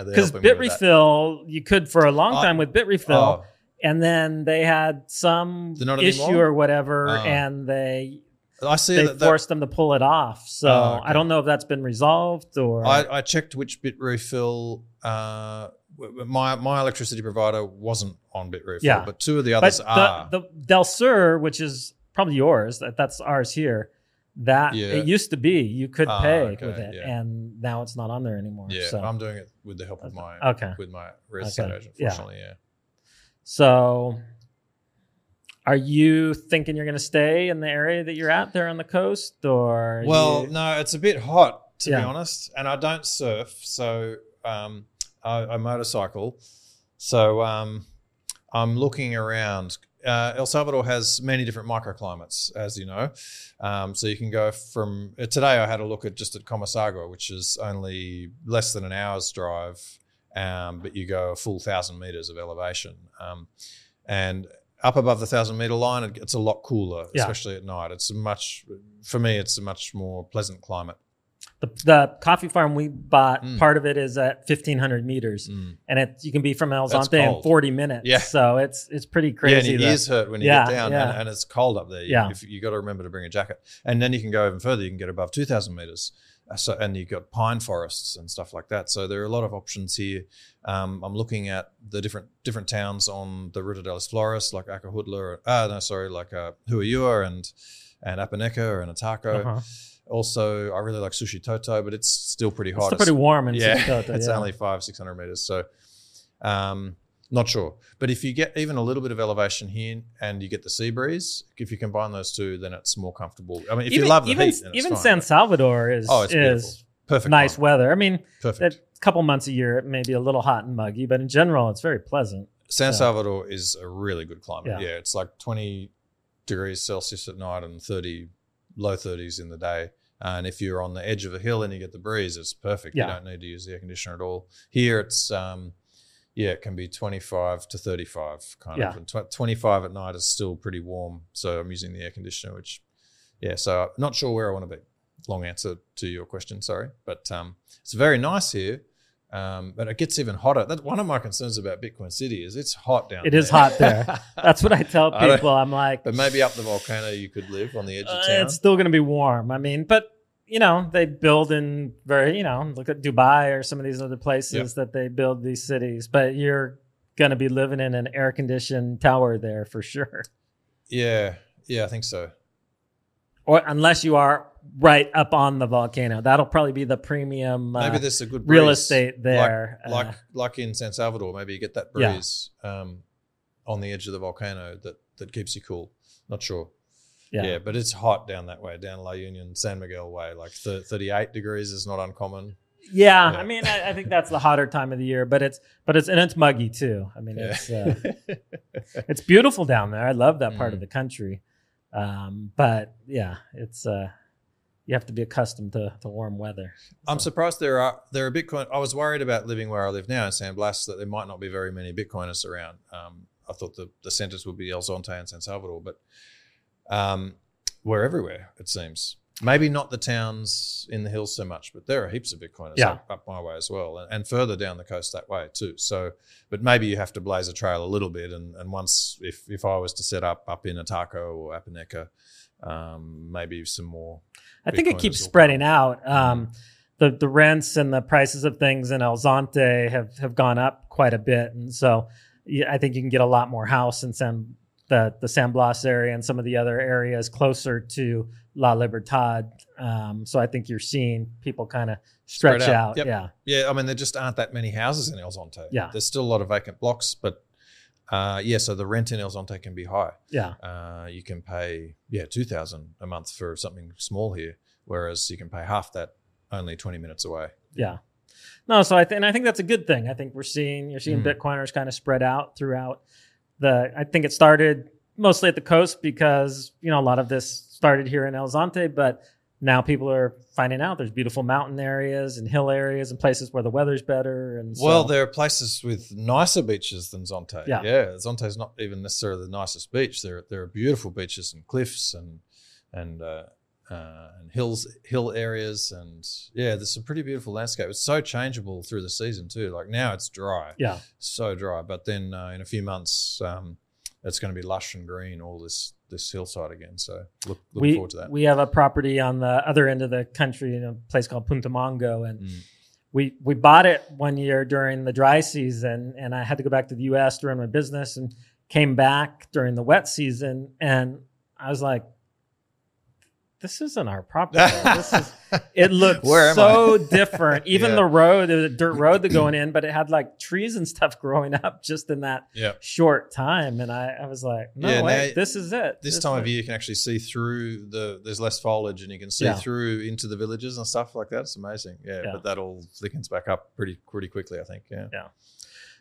Because me. Bitrefill, you could for a long time with Bitrefill, Oh, and then they had some issue anymore? or whatever, Oh. and they I see they that. that forced them to pull it off. So Oh, okay. I don't know if that's been resolved or I, I checked which Bitrefill. Uh, my my electricity provider wasn't on Bitrefill, Yeah. but two of the but others are. the, the Del Sur, which is probably yours, that, that's ours here. That Yeah. it used to be you could Ah, pay okay, with it, yeah. and now it's not on there anymore. yeah, so I'm doing it with the help of my okay. with my real estate agent. Fortunately, yeah. So, are you thinking you're going to stay in the area that you're at there on the coast, or Well, you- no, it's a bit hot to be honest, and I don't surf, so um, I, I motorcycle. So um, I'm looking around. Uh, El Salvador has many different microclimates, as you know. Um, so you can go from uh, today. I had a look at just at Comasagua, which is only less than an hour's drive, um, but you go a full thousand meters of elevation. Um, and up above the thousand meter line, it gets a lot cooler, Yeah. especially at night. It's a much, for me, it's a much more pleasant climate. The, the coffee farm we bought, Mm. part of it is at 1500 meters, Mm. and it you can be from El Zonte in 40 minutes. Yeah. So it's it's pretty crazy. Yeah, and your ears hurt when you Yeah, get down, yeah. and, and it's cold up there. You, Yeah. if, you got to remember to bring a jacket, and then you can go even further. You can get above two thousand meters. Uh, So, and you've got pine forests and stuff like that. So there are a lot of options here. Um, I'm looking at the different different towns on the Ruta de las Flores, like Acajutla, ah no, sorry, like uh, Juayúa and and Apaneca and Ataco. Uh-huh. Also, I really like Suchitoto, but it's still pretty It's hot. still pretty warm in yeah, Suchitoto, it's yeah. only five six hundred meters. So, um, not sure. But if you get even a little bit of elevation here and you get the sea breeze, if you combine those two, then it's more comfortable. I mean, if even, you love the even, heat, then it's even fine. San Salvador is Oh, it's beautiful. is perfect, nice climate. weather. I mean, perfect. a couple months a year it may be a little hot and muggy, but in general, it's very pleasant. San yeah. Salvador is a really good climate. Yeah. Yeah. it's like 20 degrees Celsius at night and 30 low 30s in the day. And if you're on the edge of a hill and you get the breeze, it's perfect. Yeah. You don't need to use the air conditioner at all. Here it's um yeah, it can be 25 to 35 kind Yeah. of. And tw- 25 at night is still pretty warm. So I'm using the air conditioner, which, yeah, so not sure where I want to be. Long answer to your question, sorry. But um, it's very nice here. Um, but it gets even hotter. That's one of my concerns about Bitcoin City is it's hot down It It is hot there. That's what I tell people. I'm like, but maybe up the volcano you could live on the edge of Uh, town. it's still going to be warm. I mean, but you know, they build in very, you know, look at Dubai or some of these other places Yep. that they build these cities. But you're going to be living in an air conditioned tower there for sure, yeah, yeah, I think so. or unless you are right up on the volcano. That'll probably be the premium Maybe uh, there's a good real estate there. like Uh, like like in San Salvador. Maybe you get that Yeah. breeze um, on the edge of the volcano that that keeps you cool. Not sure. Yeah. Yeah. but it's hot down that way, down La Union, San Miguel way. Like th- 38 degrees is not uncommon. Yeah, Yeah. I mean, I, I think that's the hotter time of the year, but it's but it's and it's muggy too. I mean, Yeah. it's uh, it's beautiful down there. I love that part of Mm. the country, um, but yeah, it's uh, you have to be accustomed to, to warm weather. I'm surprised there are there are Bitcoin. I was worried about living where I live now in San Blas that there might not be very many Bitcoiners around. Um, I thought the the centers would be El Zonte and San Salvador, but um, we're everywhere. It seems maybe not the towns in the hills so much, but there are heaps of Bitcoiners Yeah. up, up my way as well, and, and further down the coast that way too. So, but maybe you have to blaze a trail a little bit, and and once if if I was to set up up in Ataco or Apaneca, um, maybe some more. I think it keeps spreading out. Um, the the rents and the prices of things in El Zonte have have gone up quite a bit, and so I think you can get a lot more house in San the the San Blas area and some of the other areas closer to La Libertad. Um, so I think you're seeing people kind of stretch Spread out. out. Yep. Yeah, Yeah, I mean there just aren't that many houses in El Zonte. Yeah. there's still a lot of vacant blocks, but uh, yeah, so the rent in El Zonte can be high. yeah, Uh, you can pay yeah two thousand a month for something small here, whereas you can pay half that only twenty minutes away. yeah. No, so I think and I think that's a good thing. I think we're seeing you're seeing Mm. Bitcoiners kind of spread out throughout the. I think it started mostly at the coast because you know a lot of this started here in El Zonte, but now people are finding out there's beautiful mountain areas and hill areas and places where the weather's better. And so, Well, there are places with nicer beaches than Zonte. Yeah. yeah, Zonte's not even necessarily the nicest beach. There, there are beautiful beaches and cliffs and and uh, uh, and hills, hill areas, and yeah, there's some pretty beautiful landscape. It's so changeable through the season too. Like now, it's dry, yeah, so dry, but then uh, in a few months, um, it's going to be lush and green, all this this hillside again. So look, look we forward to that. we have a property on the other end of the country in a place called Punta Mango, and Mm. we we bought it one year during the dry season, and I had to go back to the U.S. to run my business, and came back during the wet season, and I was like, "This isn't our property. this is." It looked so different. Even Yeah. the road, the dirt road that going in, but it had like trees and stuff growing up just in that Yeah. short time, and I, I was like, "No, Yeah, wait, this is it." This This time of year, you can actually see through the. There's less foliage, and you can see Yeah. through into the villages and stuff like that. It's amazing. Yeah, Yeah. but that all thickens back up pretty pretty quickly. I think. Yeah.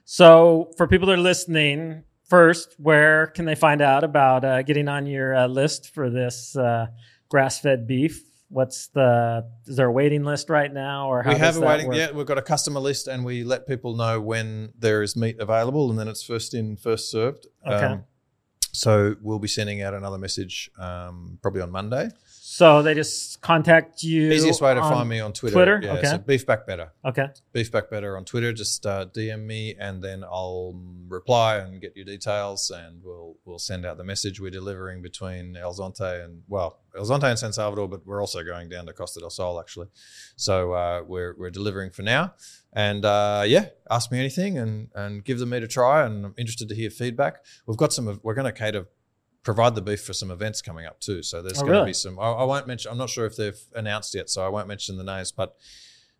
So, for people that are listening, first, where can they find out about uh, getting on your uh, list for this uh, grass-fed beef? What's the is there a waiting list right now, or how we have a waiting. work? Yeah, we've got a customer list, and we let people know when there is meat available, and then it's first in, first served. Okay. Um, so we'll be sending out another message um, probably on Monday. So they just contact you. Easiest way to find me on Twitter. Twitter? Yeah, Okay. so beef back better. Okay. Beef back better on Twitter. Just uh, DM me and then I'll reply and get your details and we'll we'll send out the message we're delivering between El Zonte and well El Zonte and San Salvador, but we're also going down to Costa del Sol actually. So uh, we're we're delivering for now. And uh, yeah, ask me anything and and give the meat a try. And I'm interested to hear feedback. We've got some. We're going to cater provide the beef for some events coming up too. So there's Oh, going to really? be some. I, I won't mention. I'm not sure if they've announced yet, so I won't mention the names. But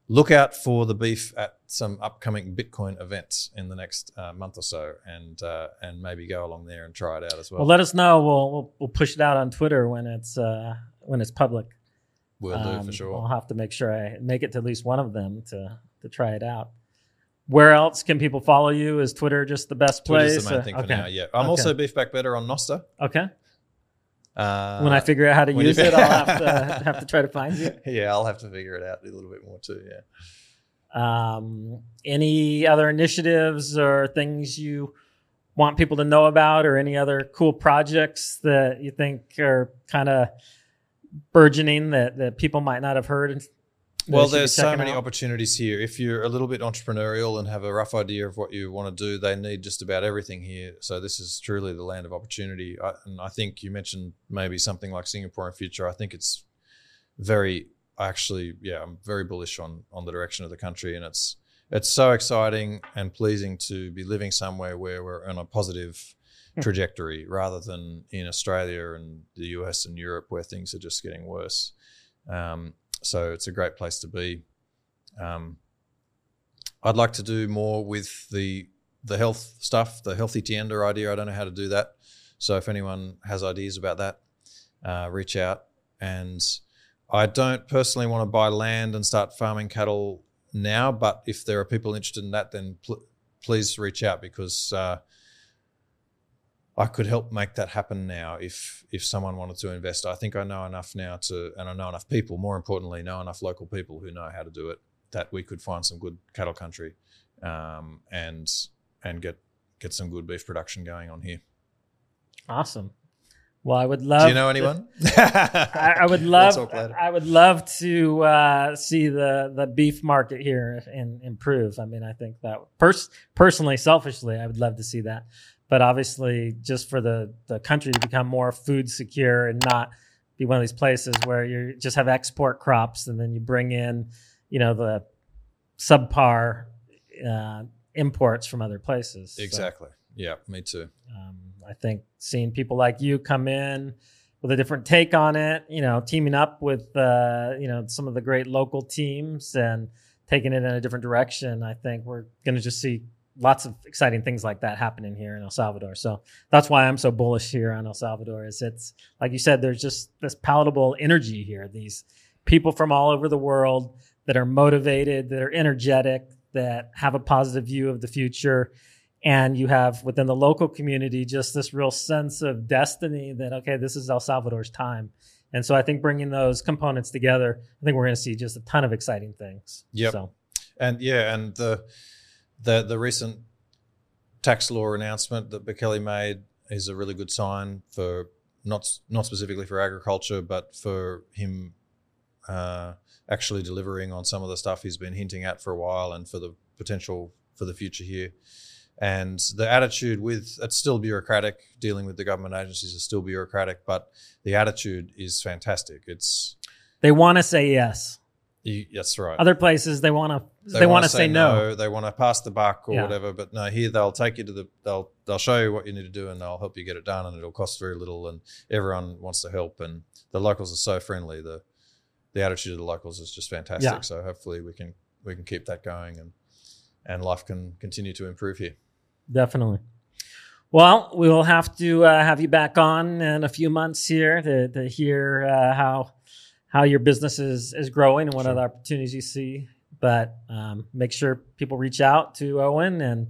look out for the beef at some upcoming Bitcoin events in the next uh, month or so, and uh, and maybe go along there and try it out as well. Well, let us know. We'll, we'll we'll push it out on Twitter when it's uh, when it's public. we'll do Um, for sure. I'll have to make sure I make it to at least one of them to to try it out. Where else can people follow you? Is Twitter just the best place? Twitter's the main thing okay. for now. Yeah, I'm Okay. also beef back better on Nostr. Okay. Uh, when I figure out how to use it, I'll have to have to try to find you. yeah, I'll have to figure it out a little bit more too. Yeah. Um, any other initiatives or things you want people to know about, or any other cool projects that you think are kind of burgeoning that, that people might not have heard? Well, they should be there's so many out? opportunities here. If you're a little bit entrepreneurial and have a rough idea of what you want to do, they need just about everything here. So this is truly the land of opportunity. I, and I think you mentioned maybe something like Singapore in future. I think it's very actually, yeah, I'm very bullish on on the direction of the country, and it's it's so exciting and pleasing to be living somewhere where we're on a positive Hmm. trajectory rather than in Australia and the US and Europe where things are just getting worse. Um, so it's a great place to be. Um, I'd like to do more with the the health stuff, the healthy tienda idea. I don't know how to do that. So if anyone has ideas about that, uh, reach out. And I don't personally want to buy land and start farming cattle now, but if there are people interested in that, then pl- please reach out because uh, I could help make that happen now if if someone wanted to invest. I think I know enough now to, and I know enough people. More importantly, know enough local people who know how to do it that we could find some good cattle country, um, and and get get some good beef production going on here. Awesome. Well, I would love. Do you know anyone? I, I would We'll love. later. I would love to uh, see the the beef market here and improve. I mean, I think that pers- personally, selfishly, I would love to see that. But obviously, just for the the country to become more food secure and not be one of these places where you just have export crops and then you bring in, you know, the subpar uh, imports from other places. So, Exactly. Yeah, me too. um, I think seeing people like you come in with a different take on it, you know, teaming up with uh, you know some of the great local teams and taking it in a different direction, I think we're going to just see lots of exciting things like that happening here in El Salvador. So that's why I'm so bullish here on El Salvador. Is it's like you said, there's just this palatable energy here. These people from all over the world that are motivated, that are energetic, that have a positive view of the future and you have within the local community just this real sense of destiny that okay this is el salvador's time and so i think bringing those components together i think we're going to see just a ton of exciting things Yeah. so And yeah, and the the the recent tax law announcement that Bukele made is a really good sign for not not specifically for agriculture, but for him uh, actually delivering on some of the stuff he's been hinting at for a while, and for the potential for the future here. And the attitude with it's still bureaucratic. Dealing with the government agencies is still bureaucratic, but the attitude is fantastic. It's they want to say yes you, that's right. other places they want to they, want to say, no, They want to pass the buck or Yeah. whatever. But no, here they'll take you to the they'll they'll show you what you need to do and they'll help you get it done and it'll cost very little and everyone wants to help and the locals are so friendly. The the attitude of the locals is just fantastic. Yeah. So hopefully we can we can keep that going and and life can continue to improve here. definitely well we will have to uh, have you back on in a few months here to, to hear uh, how how your business is is growing and what Sure. other opportunities you see but um, make sure people reach out to owen and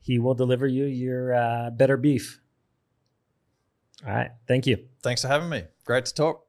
he will deliver you your uh, better beef all right thank you Thanks for having me. Great to talk.